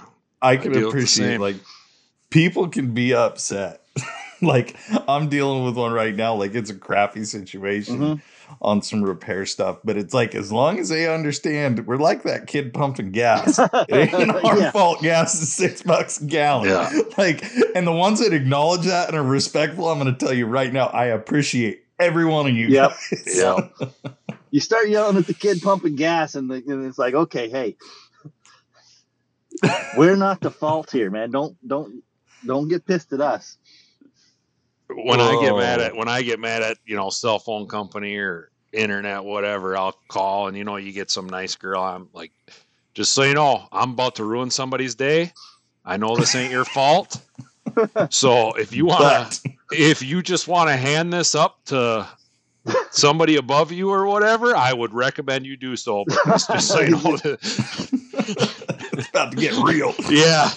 I can I it appreciate like people can be upset. [laughs] like I'm dealing with one right now. Like it's a crappy situation Mhm. on some repair stuff, but it's like as long as they understand, we're like that kid pumping gas. [laughs] It ain't our Yeah. fault. Gas is six bucks a gallon. Yeah. Like, and the ones that acknowledge that and are respectful, I'm going to tell you right now, I appreciate every one of you. Yep. guys. Yeah. [laughs] You start yelling at the kid pumping gas and, the, and it's like, okay, hey, we're not the fault here, man. Don't don't don't get pissed at us. When I get mad Oh. at when I get mad at you know cell phone company or internet whatever, I'll call and you know you get some nice girl. I'm like, just so you know, I'm about to ruin somebody's day. I know this ain't your fault. So if you want to, if you just want to hand this up to somebody above you or whatever, I would recommend you do so. But just, just so you know, [laughs] it's about to get real. yeah,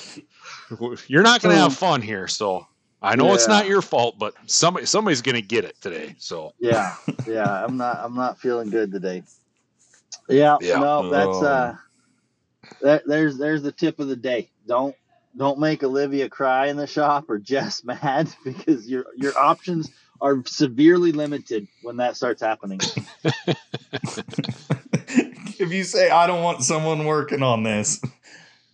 you're not going to have fun here. So I know it's not your fault, but somebody somebody's going to get it today. So yeah, yeah. I'm not. I'm not feeling good today. Yeah. Yeah. No, that's Oh. uh. That, there's there's the tip of the day. Don't don't make Olivia cry in the shop or Jess [laughs] mad because your your options are severely limited when that starts happening. [laughs] if you say I don't want someone working on this,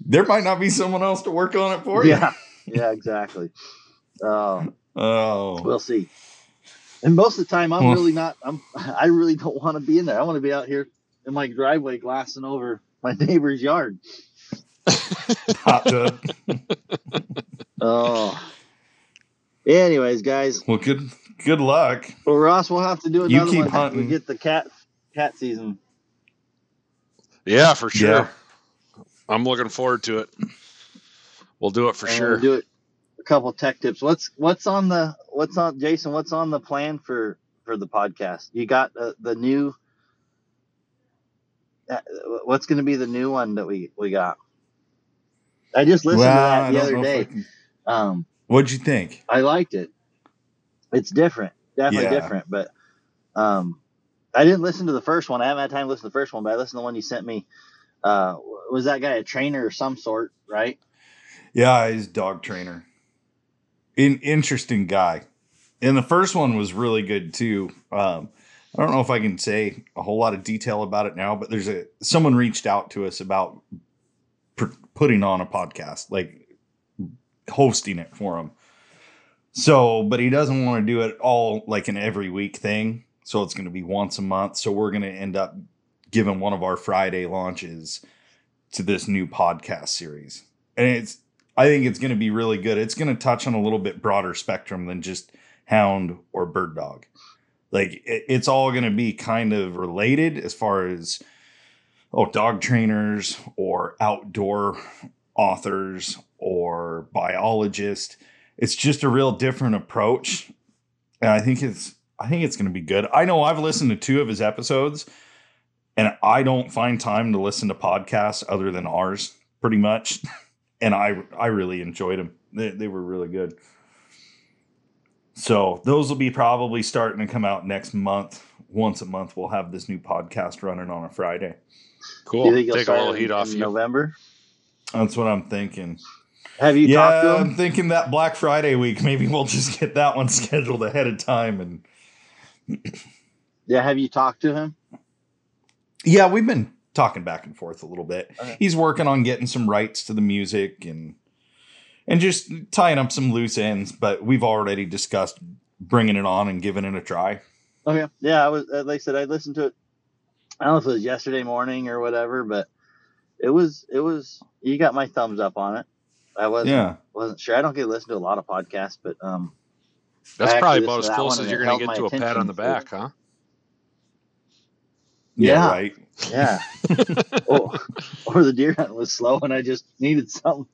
there might not be someone else to work on it for you. yeah. Yeah. Exactly. Oh. Oh. We'll see. And most of the time, I'm Well- really not. I'm. [laughs] I really don't want to be in there. I want to be out here in my driveway, glassing over my [laughs] neighbor's yard. [laughs] Hot tub. Oh. Anyways, guys. Well, good good luck. Well, Ross, we'll have to do You another keep one. after We hunting. get the cat cat season. yeah, for sure. Yeah. I'm looking forward to it. We'll do it for and sure. We'll do it. Couple tech tips. What's what's on the what's on Jason? What's on the plan for for the podcast? You got uh, the new. Uh, what's going to be the new one that we we got? I just listened Well, to that the other know if I day. can- Um, What'd you think? I liked it. It's different, definitely Yeah. different. But um, I didn't listen to the first one. I haven't had time to listen to the first one, but I listened to the one you sent me. Uh, was that guy a trainer of some sort, right? Yeah, he's dog trainer. In interesting guy. And the first one was really good too. Um, I don't know if I can say a whole lot of detail about it now, but there's a someone reached out to us about pr- putting on a podcast, like hosting it for him. So, but he doesn't want to do it all like an every week thing. So it's going to be once a month. So we're going to end up giving one of our Friday launches to this new podcast series. And it's I think it's going to be really good. It's going to touch on a little bit broader spectrum than just hound or bird dog. Like it, it's all going to be kind of related as far as oh dog trainers or outdoor authors or biologists. It's just a real different approach. And I think it's I think it's going to be good. I know I've listened to two of his episodes and I don't find time to listen to podcasts other than ours pretty much. [laughs] And I I really enjoyed them. They, they were really good. So those will be probably starting to come out next month. Once a month, we'll have this new podcast running on a Friday. Cool. you think Take a start little in- heat off in you. November? That's what I'm thinking. Have you talked to yeah. I'm thinking that Black Friday week. Maybe we'll just get that one [laughs] scheduled ahead of time. And Yeah, have you talked to him? yeah, we've been talking back and forth a little bit. Okay. He's working on getting some rights to the music and and just tying up some loose ends. But we've already discussed bringing it on and giving it a try. Okay. Yeah, I was uh, like I said, I listened to it. I don't know if it was yesterday morning or whatever, but it was it was. You got my thumbs up on it. I wasn't Yeah, wasn't sure. I don't get to listen to a lot of podcasts, but um, That's probably actually about as listened to that close as you're going to get to a pat on the attention back, huh? Yeah, Yeah. right. yeah. [laughs] oh, or the deer hunt was slow, and I just needed something.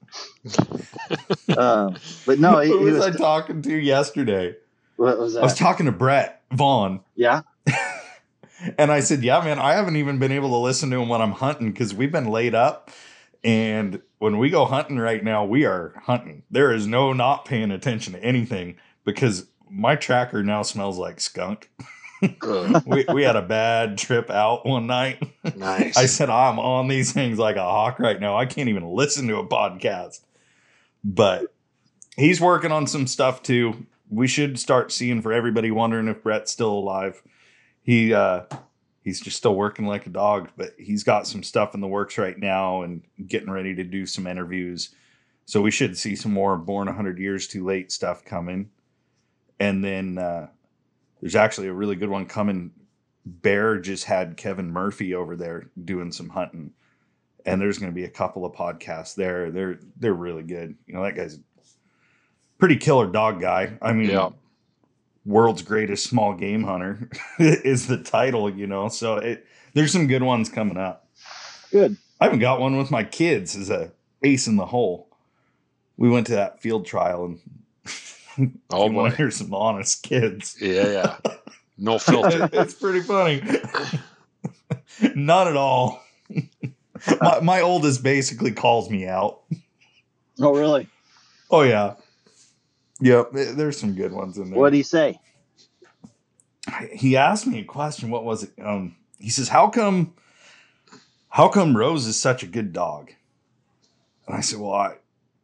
um, but no, he, [laughs] he Who was, was. I talking to yesterday? what was that? I was talking to Brett Vaughn. yeah. [laughs] And I said, Yeah, man, I haven't even been able to listen to him when I'm hunting because we've been laid up. And when we go hunting right now, we are hunting. There is no not paying attention to anything because my tracker now smells like skunk. [laughs] We, we had a bad trip out one night. nice. I said, I'm on these things like a hawk right now. I can't even listen to a podcast. But he's working on some stuff too. We should start seeing for everybody wondering if Brett's still alive. He uh he's just still working like a dog, but he's got some stuff in the works right now and getting ready to do some interviews. So we should see some more born 100 years too late stuff coming. And then uh there's actually a really good one coming Bear just had Kevin Murphy over there doing some hunting, and there's going to be a couple of podcasts there. They're they're really good. You know that guy's a pretty killer dog guy. I mean, Yeah. world's greatest small game hunter [laughs] is the title, you know. So it, there's some good ones coming up. Good. I haven't got one with my kids as a ace in the hole. We went to that field trial and Oh you want boy. to hear some honest kids. Yeah, yeah. [laughs] No filter. it's pretty funny. Not at all. my, my oldest basically calls me out. Oh, really? Oh yeah. Yep, there's some good ones in there. What do you say? he asked me a question. What was it? Um, he says, "How come, how come Rose is such a good dog?" And I said, "Well, I,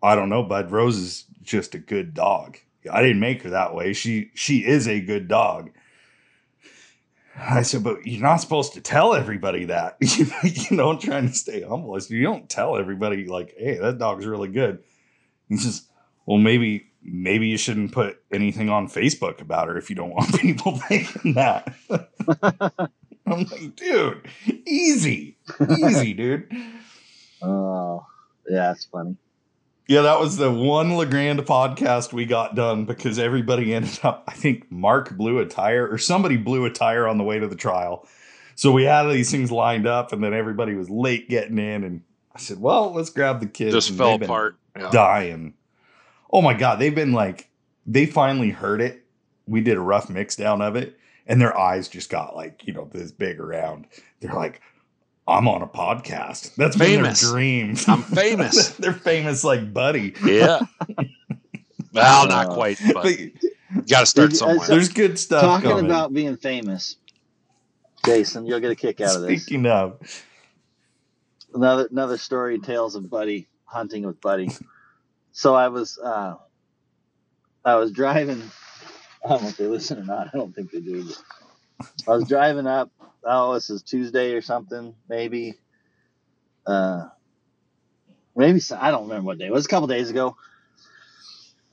I don't know, bud. Rose is just a good dog. I didn't make her that way. She, she is a good dog." I said, "But you're not supposed to tell everybody that. [laughs] you know, know, trying to stay humble. I said, you don't tell everybody like, hey, that dog's really good." He says, "Well, maybe." Maybe you shouldn't put anything on Facebook about her if you don't [laughs] want people thinking that. [laughs] I'm like, dude, easy, easy, dude. Oh, yeah, that's funny. Yeah, that was the one Legrand podcast we got done because everybody ended up. I think Mark blew a tire or somebody blew a tire on the way to the trial. So we had these things lined up, and then everybody was late getting in. And I said, "Well, let's grab the kids." Just fell apart. Yeah. dying. Oh my god, they've been like they finally heard it. We did a rough mix down of it, and their eyes just got like, you know, this big around. They're like, I'm on a podcast. That's Famous. been their dream. I'm [laughs] famous. They're famous like Buddy. Yeah. [laughs] Well, not Uh, quite, but But you got to start uh, somewhere. so- there's good stuff Talking coming. about being famous, Jason, you'll get a kick out of this. Speaking of, another another story tales of buddy hunting with buddy so i was uh i was driving i don't know if they listen or not i don't think they do but i was driving up oh this is tuesday or something maybe uh maybe i don't remember what day it was a couple days ago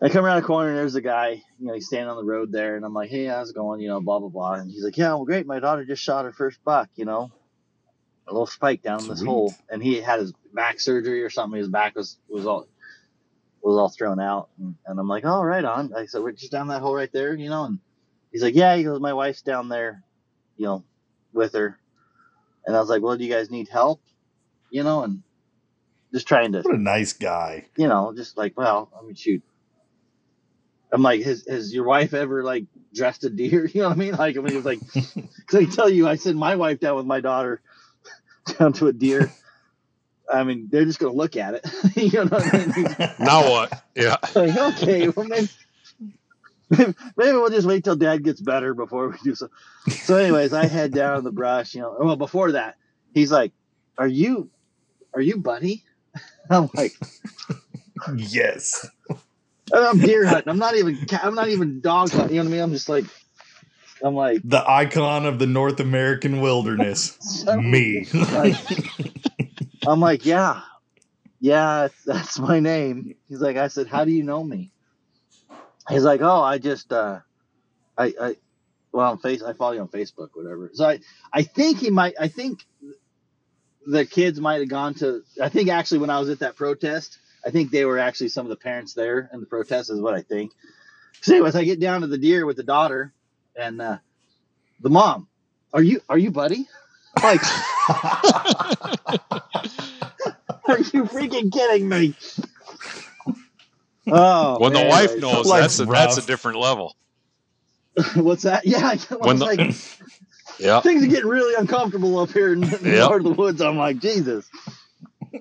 I come around the corner and there's a guy, you know, he's standing on the road there, and I'm like, "Hey, how's it going?" You know, blah blah blah. And he's like, "Yeah, well, great. My daughter just shot her first buck. You know, a little spike down in this hole, and he had his back surgery or something. His back was was all was all thrown out, and, and I'm like, "Oh, right on." I said, "We're just down that hole right there, you know." And he's like, "Yeah." He goes, "My wife's down there, you know, with her." And I was like, "Well, do you guys need help?" You know, and just trying to what a nice guy. you know, just like, well, I mean, shoot. I'm like, has, has your wife ever like dressed a deer? [laughs] You know what I mean? Like, I mean, it was like, [laughs] because I tell you, I sent my wife down with my daughter [laughs] down to a deer. I mean, they're just going to look at it. you know what I mean? now what? Yeah. like, okay, well, maybe, [laughs] maybe we'll just wait till dad gets better before we do so. So, anyways, I head down the brush, you know. Well, before that, he's like, Are you, are you buddy? [laughs] I'm like, yes. And I'm deer hunting. I'm not even. I'm not even dog hunting. You know what I mean? I'm just like. I'm like. The icon of the North American wilderness. [laughs] Me. like, I'm like, yeah, yeah, that's my name. He's like, I said, how do you know me? He's like, oh, I just, uh, I, I, well, on face, I follow you on Facebook, whatever. So I, I think he might. I think the kids might have gone to. I think actually when I was at that protest, I think they were actually some of the parents there in the protest, is what I think. So, anyways, I get down to the deer with the daughter and uh, the mom. Are you are you buddy? [laughs] Like, [laughs] are you freaking kidding me? Oh, When the wife knows, Life's that's a, that's a different level. [laughs] what's that? Yeah, When the- like, [laughs] Yeah. things are getting really uncomfortable up here in the Yep. part of the woods. I'm like, Jesus. [laughs] I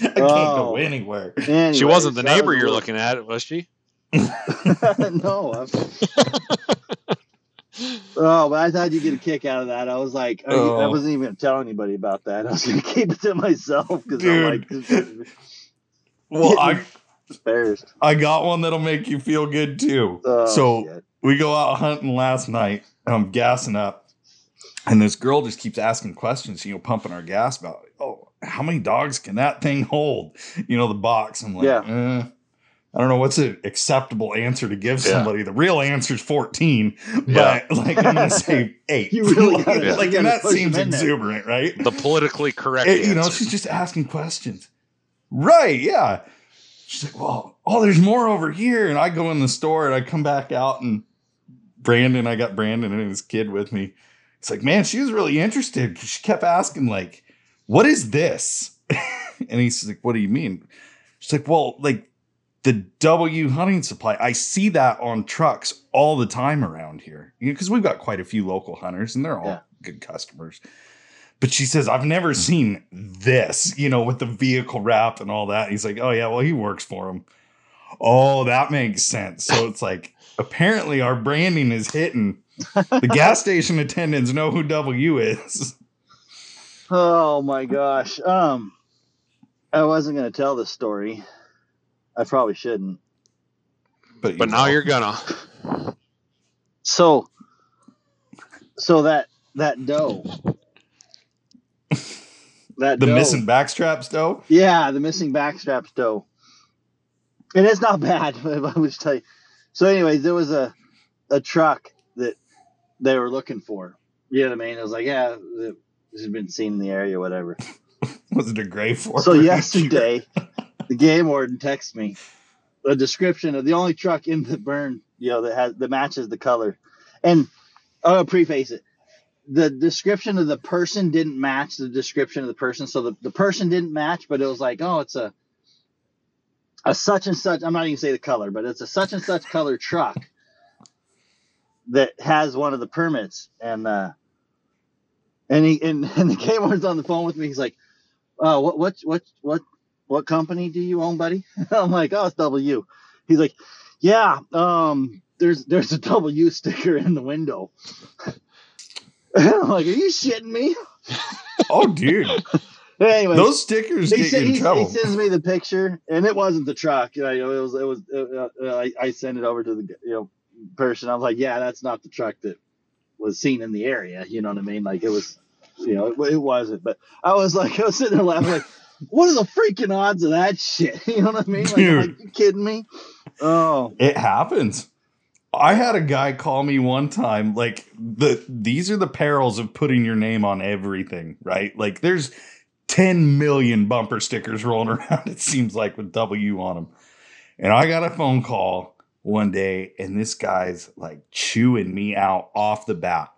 can't Oh. go anywhere. She wasn't the neighbor was you're looking at, was she? no. I'm- oh, but I thought you'd get a kick out of that. I was like, I, I Oh. wasn't even going to tell anybody about that. I was going to keep it to myself because I'm like, Well, I embarrassed. I got one that'll make you feel good too. Oh, so shit. we go out hunting last night. I'm gassing up, and this girl just keeps asking questions. You know, pumping our gas about, oh, how many dogs can that thing hold? You know, the box. I'm like, Yeah. eh, I don't know what's an acceptable answer to give Yeah. somebody. The real answer is 14, Yeah. but like I'm gonna say [laughs] eight. You really [laughs] like, gotta- like, and that seems them there. exuberant, right? The politically correct It- you know, she's just asking questions. Right, yeah. She's like, well, oh, there's more over here. And I go in the store and I come back out and Brandon, I got Brandon and his kid with me. It's like, man, she was really interested because she kept asking, like, what is this? [laughs] and he's like, what do you mean? She's like, well, like the W hunting supply. I see that on trucks all the time around here. You know, because we've got quite a few local hunters and they're all Yeah. good customers. But she says, I've never seen this, you know, with the vehicle wrap and all that. He's like, oh, yeah, well, he works for him. Oh, that makes sense. So it's like, apparently our branding is hitting. The [laughs] gas station attendants know who W is. Oh my gosh. Um, I wasn't gonna tell this story. I probably shouldn't. But, But now you're gonna. So, so that that doe, that the doe, missing backstraps, though. yeah, the missing backstraps doe, and it's not [laughs] bad. I would just tell you. So, anyways, there was a a truck that they were looking for. You know what I mean? It was like, yeah, it has been seen in the area, whatever. [laughs] Was it a gray Ford? So yesterday, the game warden texted me a description of the only truck in the burn, you know, that has that matches the color. And I'll preface it. The description of the person didn't match the description of the person. So the, the person didn't match, but it was like, oh, it's a a such and such. I'm not even say the color, but it's a such and such color truck that has one of the permits. And uh and he and, [laughs] and the warden's on the phone with me. He's like, uh, what what what what what company do you own, buddy? [laughs] I'm like, oh, it's W. He's like, yeah, um, there's there's a W sticker in the window. [laughs] I'm [laughs] like, are you shitting me? Oh, dude, [laughs] Anyway, those stickers he, get said, you in trouble. he sends me the picture, and it wasn't the truck. You know, it was it was. Uh, uh, I, I sent it over to the you know person. I was like, yeah, that's not the truck that was seen in the area. You know what I mean? Like it was, you know, it, it wasn't. But I was like, [laughs] I was sitting there laughing, like, what are the freaking odds of that shit? You know what I mean? Like, Dude. like you kidding me? Oh, It happens. I had a guy call me one time like the these are the perils of putting your name on everything, right? Like there's 10 million bumper stickers rolling [laughs] around it seems like with W on them. And I got a phone call one day and this guy's like chewing me out off the bat.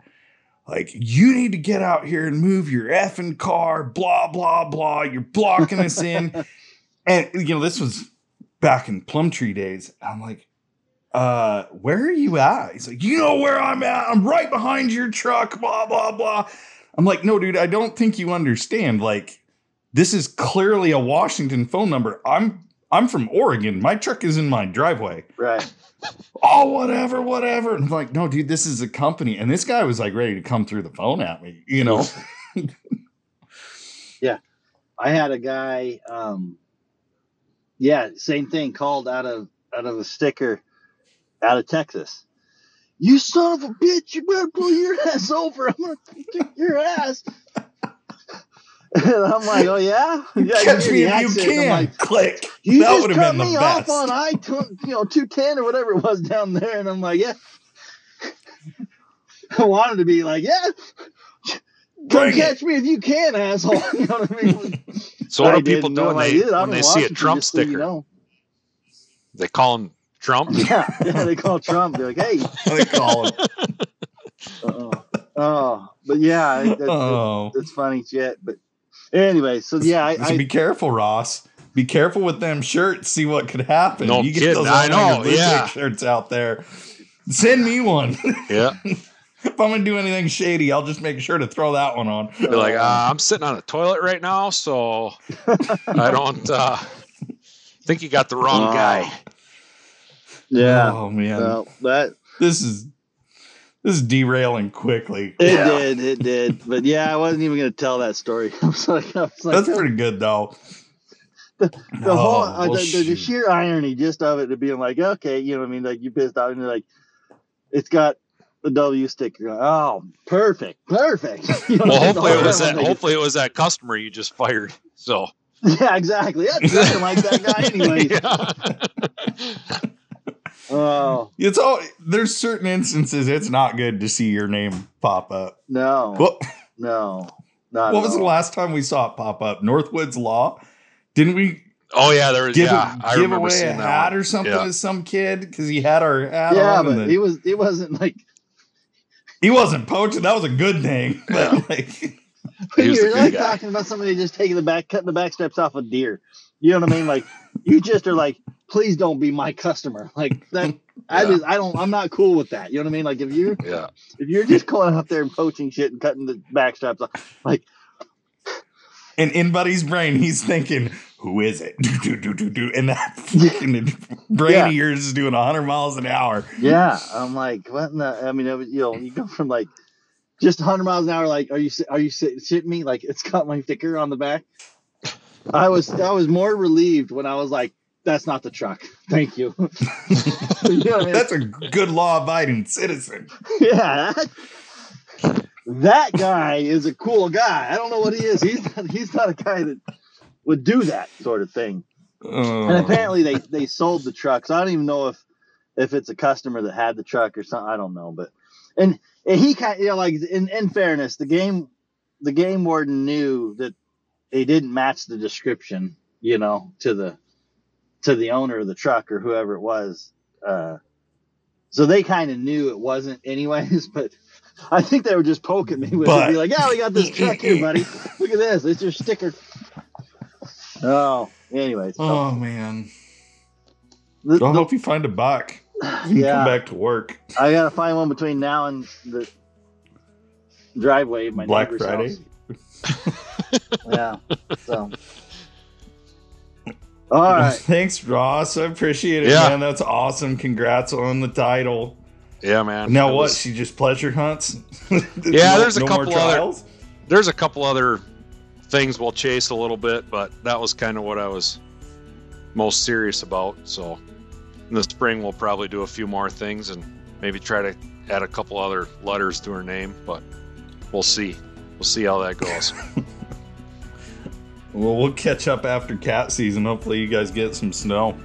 Like, you need to get out here and move your effing car, blah, blah, blah. You're blocking us in. [laughs] And, you know, this was back in Plumtree days. I'm like, uh, where are you at? He's like, you know where I'm at. I'm right behind your truck, blah, blah, blah. I'm like, no, dude, I don't think you understand. Like, this is clearly a Washington phone number. I'm I'm from Oregon. My truck is in my driveway. right. Oh, whatever, whatever. And I'm like, no, dude, this is a company. And this guy was like ready to come through the phone at me, you know? [laughs] Yeah. I had a guy, um, yeah, same thing, called out of out of a sticker out of Texas. You son of a bitch! You better pull your [laughs] ass over. I'm gonna kick your ass. [laughs] and I'm like, oh yeah, yeah. Catch me if you accent. I'm can. like, Click. you that just would have cut been the me best. off on I, you know, two ten or whatever it was down there, and I'm like, yeah. [laughs] I wanted to be like, yeah. Come Bring it. catch me if you can, asshole. You know what I mean? So what I do people didn't do when like, they when they see a Washington, Trump just so you sticker? know." They call him Trump. Yeah, [laughs] yeah, they call Trump. They're like, "Hey, I call him. [laughs] uh-oh. oh, but yeah, it, it, Oh. it's funny shit." But anyway, so yeah, I, so I be careful, Ross. Be careful with them shirts. See what could happen. No you get kidding, those I know, yeah. shirts out there. Send me one. [laughs] Yeah. if I'm gonna do anything shady, I'll just make sure to throw that one on. Be like, uh, uh, I'm sitting on a toilet right now, so I don't uh, think you got the wrong Wow. guy. Yeah, Oh man, well, that this is this is derailing quickly. it Yeah. did, it did. But yeah, I wasn't even gonna tell that story. [laughs] I was like, I was like, That's pretty good though. the Oh, whole uh, well, the, the, the sheer irony just of it to being like, okay, you know what I mean? Like you pissed off and you're like, it's got the W sticker. Oh, perfect, perfect. [laughs] You know Well, what I mean? hopefully it was that. time like, Hopefully it was that customer you just fired. So [laughs] Yeah, exactly. That's nothing like that guy anyway. Yeah. Oh It's all there's certain instances it's not good to see your name pop up. no, What no, not what at was the last time we saw it pop up? Northwoods Law? Didn't we Oh yeah, there was. give, yeah, a, I give remember away a hat that. or something Yeah. to some kid because he had our hat Yeah, on? but the- it was it wasn't like he wasn't poaching. That was a good thing. [laughs] But like, He was the You're good like guy. talking about somebody just taking the back, cutting the back straps off a deer. You know what I mean? Like you just are like, please don't be my customer. [laughs] Like that. I just, I don't, I'm not cool with that. You know what I mean? Like if you, Yeah. if you're just going out there and poaching shit and cutting the back straps off, like [sighs] and in Buddy's brain, he's thinking, "Who is it?" [laughs] Do, do, do, do, do. And that [laughs] fucking brain Yeah. of yours is doing 100 miles an hour. Yeah, I'm like, what? In the, I mean, it was, you know, you go from like just 100 miles an hour. Like, are you are you shitting me? Like, it's got my sticker on the back. I was I was more relieved when I was like, that's not the truck. Thank you. [laughs] You know I mean? That's a good law-abiding citizen. yeah, that, that guy is a cool guy. I don't know what he is. He's not, he's not a guy that would do that sort of thing. Oh. And apparently they they sold the truck. So I don't even know if if it's a customer that had the truck or something. I don't know, but and, and he kind you know like in in fairness, the game the game warden knew that they didn't match the description, you know, to the to the owner of the truck or whoever it was. Uh, so they kind of knew it wasn't anyways, [laughs] but I think they were just poking me with it, be like, "Yeah, we got this truck here, buddy. [laughs] Look at this. It's your sticker." Oh, anyways, so oh man. the- I the- hope you find a buck. You yeah, come back to work. I gotta find one between now and the driveway of my Black neighbor's Friday. house. [laughs] Yeah. So. All [laughs] right. Thanks, Ross. I appreciate it, Yeah. man. That's awesome. Congrats on the title. Yeah, man. Now It what? was- she just pleasure hunts? [laughs] Yeah, there's a more couple other- there's a couple other things we'll chase a little bit, but that was kind of what I was most serious about. So in the spring, we'll probably do a few more things and maybe try to add a couple other letters to her name, but we'll see. We'll see how that goes. [laughs] Well, we'll catch up after cat season. Hopefully, you guys get some snow.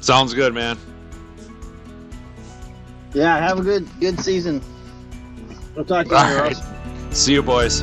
Sounds good, man. Yeah. Have a good good season. We'll talk to you All right. See you, boys.